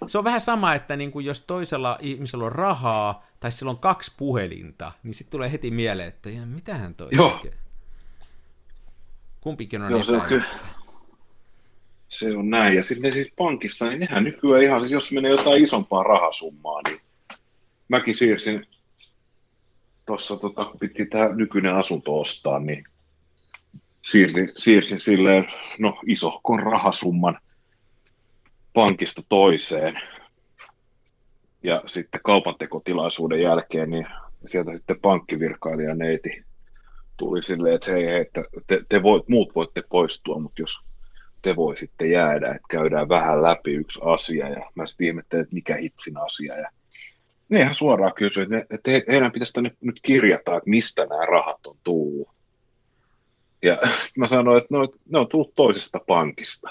se on vähän sama, että niin kuin jos toisella ihmisellä on rahaa, tai sillä on kaksi puhelinta, niin sitten tulee heti mieleen, että ja mitähän toi Joo. tekee. Kumpikin on Joo, se on, kyllä. se on näin. Ja sitten siis pankissa, niin nehän nykyään ihan, siis jos menee jotain isompaa rahasummaa, niin mäkin siirsin tuossa, tota, kun piti tämä nykyinen asunto ostaa, niin siirsin, siirsin silleen, no isohkon rahasumman pankista toiseen. Ja sitten kaupantekotilaisuuden jälkeen, niin sieltä sitten pankkivirkailija neiti tuli silleen, että hei, hei että te, te voit, muut voitte poistua, mutta jos te voisitte jäädä, että käydään vähän läpi yksi asia, ja mä sitten ihmettelin, että mikä hitsin asia, ja ne ihan suoraan kysyi, että, heidän pitäisi tänne nyt kirjata, että mistä nämä rahat on tullut. Ja sitten mä sanoin, että no, ne on tullut toisesta pankista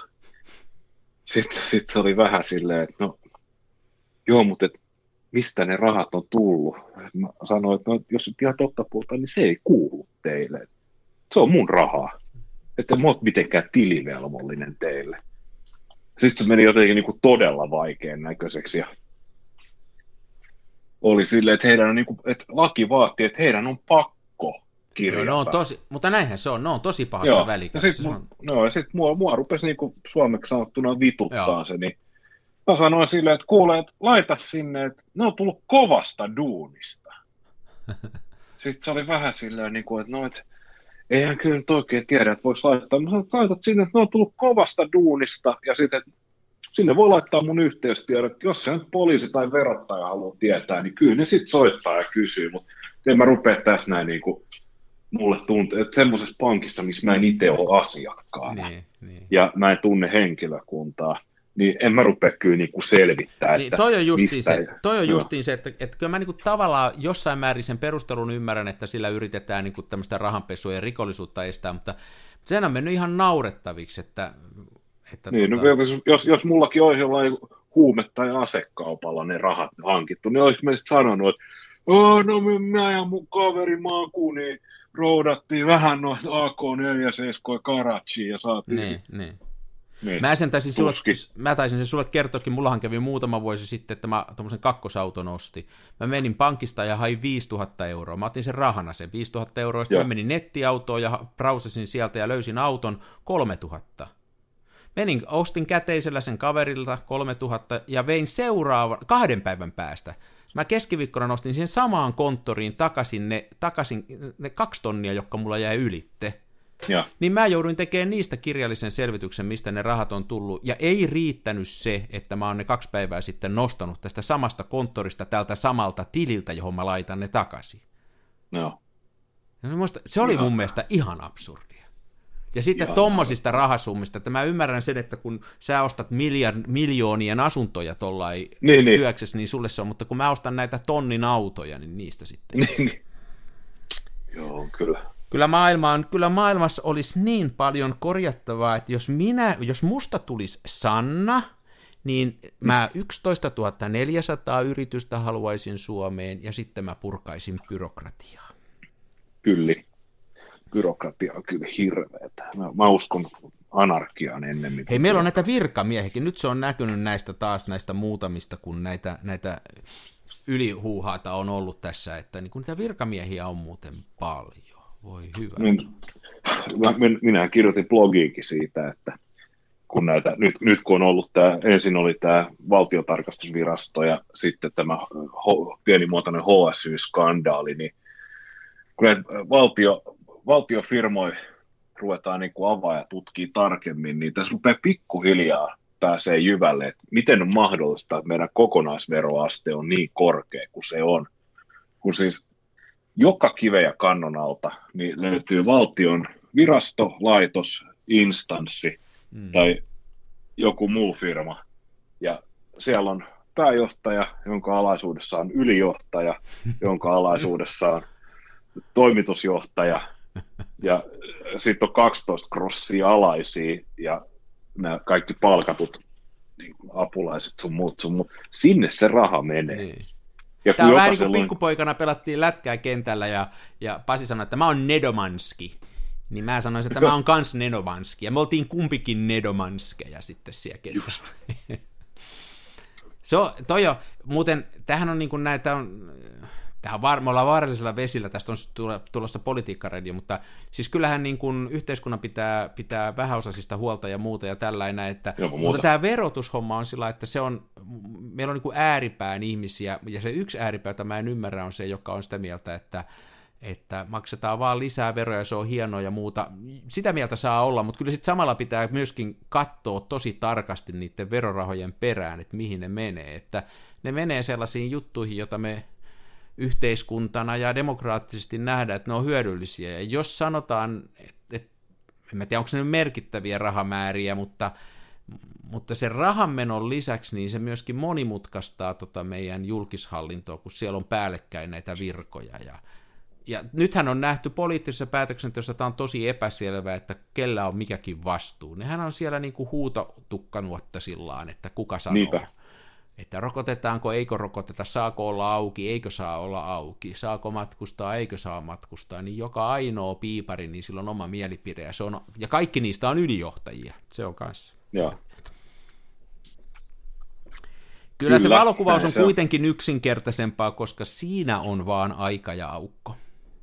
sitten sit se oli vähän silleen, että no joo, mutta et, mistä ne rahat on tullut? Mä sanoin, että no, jos et ihan totta puolta, niin se ei kuulu teille. Se on mun rahaa. Että en ole mitenkään tilivelvollinen teille. Sitten se meni jotenkin niin kuin todella vaikean näköiseksi. Ja oli silleen, että, heidän on niin kuin, että laki vaatii, että heidän on pakko kirjata. Joo, no on tosi, mutta näinhän se on, ne on tosi pahassa välikässä. Ja sit, on... no, ja sitten mua, mua rupesi niinku suomeksi sanottuna vituttaa Joo. se, niin mä sanoin silleen, että kuule, että laita sinne, että ne on tullut kovasta duunista. sitten se oli vähän silleen, niin kuin, että no, että eihän kyllä nyt oikein tiedä, että voiko laittaa. Mä sanoin, että laitat sinne, että ne on tullut kovasta duunista, ja sitten, että sinne voi laittaa mun yhteystiedot. Jos se nyt poliisi tai verottaja haluaa tietää, niin kyllä ne sitten soittaa ja kysyy, mutta en mä rupea tässä näin niin kuin mulle tuntuu, että semmoisessa pankissa, missä mä en itse ole asiakkaana niin, niin. ja mä en tunne henkilökuntaa, niin en mä rupea kyllä niinku selvittää, niin, että toi on justiin mistä... se, toi on justiin se että, että kyllä mä niinku tavallaan jossain määrin sen perustelun ymmärrän, että sillä yritetään niinku tämmöistä rahanpesua ja rikollisuutta estää, mutta sen on mennyt ihan naurettaviksi, että... että niin, no tuota... no, jos, jos mullakin olisi jollain huume- tai asekaupalla ne rahat hankittu, niin olisi mä sitten sanonut, että oh, no minä ja mun kaveri Maku, niin roudattiin vähän noita AK-47 Karachiin ja saatiin niin, sit... niin. Niin. Mä, sen taisin sulle, mä taisin sen sulle kertoakin, mullahan kävi muutama vuosi sitten, että mä tuommoisen kakkosauton ostin. Mä menin pankista ja hain 5000 euroa. Mä otin sen rahana sen 5000 euroa, sitten mä menin nettiautoon ja browsasin sieltä ja löysin auton 3000. Menin, ostin käteisellä sen kaverilta 3000 ja vein seuraavan kahden päivän päästä Mä keskiviikkona nostin siihen samaan konttoriin takaisin ne, takaisin ne kaksi tonnia, jotka mulla jäi ylitte. Ja. Niin mä jouduin tekemään niistä kirjallisen selvityksen, mistä ne rahat on tullut, ja ei riittänyt se, että mä oon ne kaksi päivää sitten nostanut tästä samasta konttorista tältä samalta tililtä, johon mä laitan ne takaisin. No. Ja se oli mun mielestä ihan absurdi. Ja sitten tommosista rahasummista, että mä ymmärrän sen, että kun sä ostat miljard, miljoonien asuntoja tuollain niin, niin. työksessä, niin sulle se on, mutta kun mä ostan näitä tonnin autoja, niin niistä sitten. Niin, niin. Joo, kyllä. Kyllä, maailma kyllä maailmassa olisi niin paljon korjattavaa, että jos, minä, jos musta tulisi Sanna, niin mä 11 400 yritystä haluaisin Suomeen ja sitten mä purkaisin byrokratiaa. Kyllä byrokratia on kyllä hirveätä. Mä, mä uskon anarkiaan ennen. Hei, meillä on näitä virkamiehiäkin. Nyt se on näkynyt näistä taas näistä muutamista, kun näitä, näitä ylihuuhaata on ollut tässä, että niin kun niitä virkamiehiä on muuten paljon. Voi hyvä. Niin, minä kirjoitin blogiinkin siitä, että kun näitä, nyt, nyt kun on ollut tämä, ensin oli tämä valtiotarkastusvirasto ja sitten tämä ho, pienimuotoinen HSY-skandaali, niin kun näitä valtio, valtiofirmoja ruvetaan niin avaa ja tutkii tarkemmin, niin tässä rupeaa pikkuhiljaa pääsee jyvälle, että miten on mahdollista, että meidän kokonaisveroaste on niin korkea kuin se on. Kun siis joka kive ja kannon alta niin löytyy valtion virasto, laitos, instanssi mm. tai joku muu firma. Ja siellä on pääjohtaja, jonka alaisuudessa on ylijohtaja, jonka alaisuudessa on toimitusjohtaja, ja sitten on 12 krossia alaisia, ja nämä kaikki palkatut niin apulaiset sun muut, sun muut. Sinne se raha menee. Niin. Ja Tämä on vähän niin kuin pikkupoikana pelattiin lätkää kentällä ja, ja Pasi sanoi, että mä oon Nedomanski. Niin mä sanoisin, että mä oon kans Nedomanski. Ja me oltiin kumpikin Nedomanskeja sitten siellä kentällä. Se on, toi jo, muuten, tähän on niin kuin näitä on, tähän var, me ollaan vaarallisella vesillä, tästä on tulossa politiikkaradio, mutta siis kyllähän niin kuin yhteiskunnan pitää, pitää vähäosaisista huolta ja muuta ja tällainen, että, mutta tämä verotushomma on sillä, että se on, meillä on niin kuin ääripään ihmisiä, ja se yksi ääripää, jota mä en ymmärrä, on se, joka on sitä mieltä, että että maksetaan vaan lisää veroja, se on hienoa ja muuta. Sitä mieltä saa olla, mutta kyllä sitten samalla pitää myöskin katsoa tosi tarkasti niiden verorahojen perään, että mihin ne menee. Että ne menee sellaisiin juttuihin, joita me yhteiskuntana ja demokraattisesti nähdä, että ne on hyödyllisiä. Ja jos sanotaan, että, että en tiedä, onko se nyt merkittäviä rahamääriä, mutta, mutta sen rahanmenon lisäksi niin se myöskin monimutkaistaa tota meidän julkishallintoa, kun siellä on päällekkäin näitä virkoja. Ja, ja nythän on nähty poliittisessa päätöksenteossa, tämä on tosi epäselvää, että kellä on mikäkin vastuu. Nehän on siellä niin kuin huutotukkanuotta sillaan, että kuka sanoo. Niinpä että rokotetaanko, eikö rokoteta, saako olla auki, eikö saa olla auki, saako matkustaa, eikö saa matkustaa, niin joka ainoa piipari, niin sillä on oma mielipide, ja, se on, ja kaikki niistä on ylijohtajia, se on kanssa. Joo. Kyllä, Kyllä se valokuvaus on se kuitenkin on. yksinkertaisempaa, koska siinä on vaan aika ja aukko.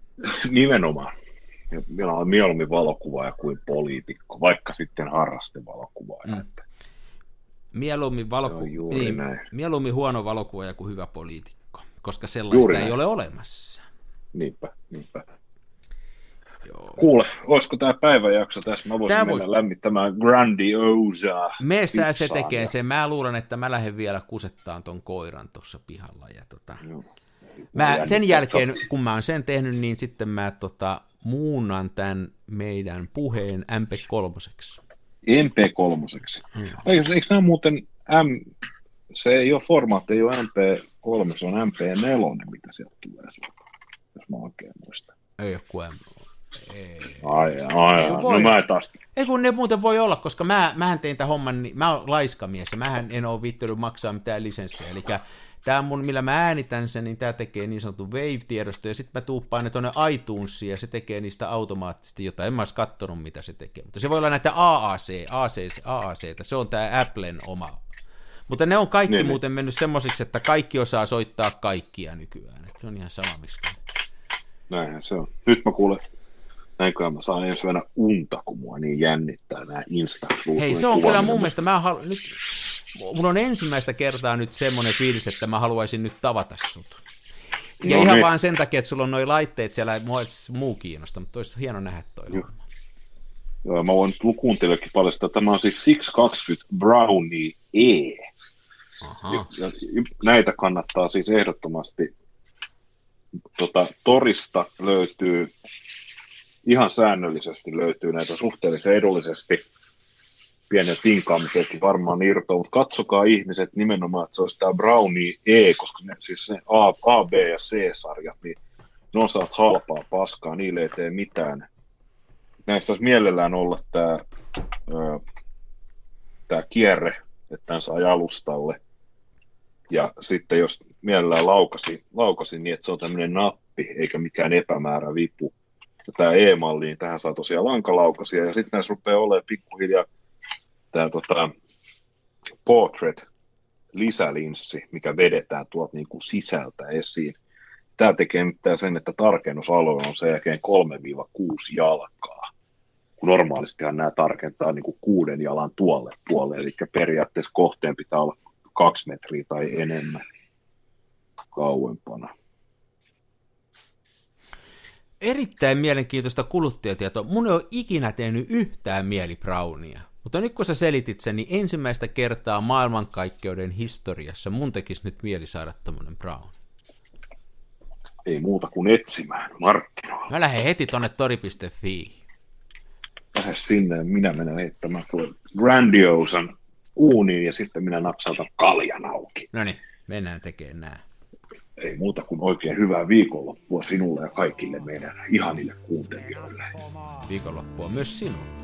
Nimenomaan. Meillä on mieluummin valokuvaaja kuin poliitikko, vaikka sitten harrastevalokuvaaja. Mm mieluummin, valoku... niin, mieluummin huono valokuvaaja kuin hyvä poliitikko, koska sellaista ei ole olemassa. Niinpä, niinpä. Joo. Kuule, olisiko tämä päiväjakso tässä? Mä voisin tää mennä vois... lämmittämään Grandiosa. Me sä se tekee ja... sen. Mä luulen, että mä lähden vielä kusettaan ton koiran tuossa pihalla. Ja tota... Joo. Mä, sen jälkeen, kun mä oon sen tehnyt, niin sitten mä tota, muunnan tämän meidän puheen MP3. MP3. Mm. Eikö, eikö nämä muuten M, se ei ole formaatti, ei ole MP3, se on MP4, mitä sieltä tulee jos mä oikein muistan. Ei ole kuin M. Ei. Ai, ai, ai. no mä taas. Ei kun ne muuten voi olla, koska mä, mähän tein tämän homman, niin mä oon laiskamies ja mähän en ole viittynyt maksaa mitään lisenssiä, eli tämä mun, millä mä äänitän sen, niin tämä tekee niin sanotun Wave-tiedosto, ja sitten mä tuuppaan ne tuonne iTunesiin, ja se tekee niistä automaattisesti jotain. En mä olisi kattonut, mitä se tekee. Mutta se voi olla näitä AAC, AAC, AAC se on tämä Applen oma. Mutta ne on kaikki niin, niin. muuten mennyt semmoisiksi, että kaikki osaa soittaa kaikkia nykyään. Et se on ihan sama, miksi. Näinhän se on. Nyt mä kuulen Näinkö mä saan ensi yönä unta, kun mua niin jännittää nämä insta Hei, se on kyllä mun mielestä, mä halu... nyt, mun on ensimmäistä kertaa nyt semmoinen fiilis, että mä haluaisin nyt tavata sut. Ja no ihan niin. vaan sen takia, että sulla on noi laitteet siellä, mua muu kiinnosta, mutta olisi hieno nähdä toi Joo. Joo, mä voin kuuntelijoillekin paljastaa. Tämä on siis 620 Brownie E. Aha. Ja, ja, näitä kannattaa siis ehdottomasti tota, torista löytyy ihan säännöllisesti löytyy näitä suhteellisen edullisesti pienen tinkaamisetkin varmaan irtoa, mutta katsokaa ihmiset nimenomaan, että se olisi tämä Brownie E, koska ne, siis ne A, A, B ja C-sarjat, niin ne on saat halpaa paskaa, niille ei tee mitään. Näissä olisi mielellään olla tämä, tämä kierre, että tämän saa jalustalle. Ja sitten jos mielellään laukasi, laukasi niin, että se on tämmöinen nappi, eikä mikään epämäärä vipu, tämä E-malli, niin tähän saa tosiaan lankalaukasia, ja sitten näissä rupeaa olemaan pikkuhiljaa tämä tota, portrait lisälinssi, mikä vedetään tuolta niin kuin sisältä esiin. Tämä tekee mitään sen, että tarkennusalue on sen jälkeen 3-6 jalkaa. kun normaalistihan nämä tarkentaa niin kuin kuuden jalan tuolle puolelle, eli periaatteessa kohteen pitää olla kaksi metriä tai enemmän kauempana. Erittäin mielenkiintoista kuluttajatietoa. Mun ei ole ikinä tehnyt yhtään mieli brownia. Mutta nyt kun sä selitit sen, niin ensimmäistä kertaa maailmankaikkeuden historiassa mun tekisi nyt mieli saada tämmönen brown. Ei muuta kuin etsimään markkinoilla. Mä lähden heti tonne tori.fi. Lähde sinne ja minä menen heittämään grandiosan uuniin ja sitten minä napsautan kaljan auki. No niin, mennään tekemään nää. Ei muuta kuin oikein hyvää viikonloppua sinulle ja kaikille meidän ihanille kuuntelijoille. Viikonloppua myös sinulle.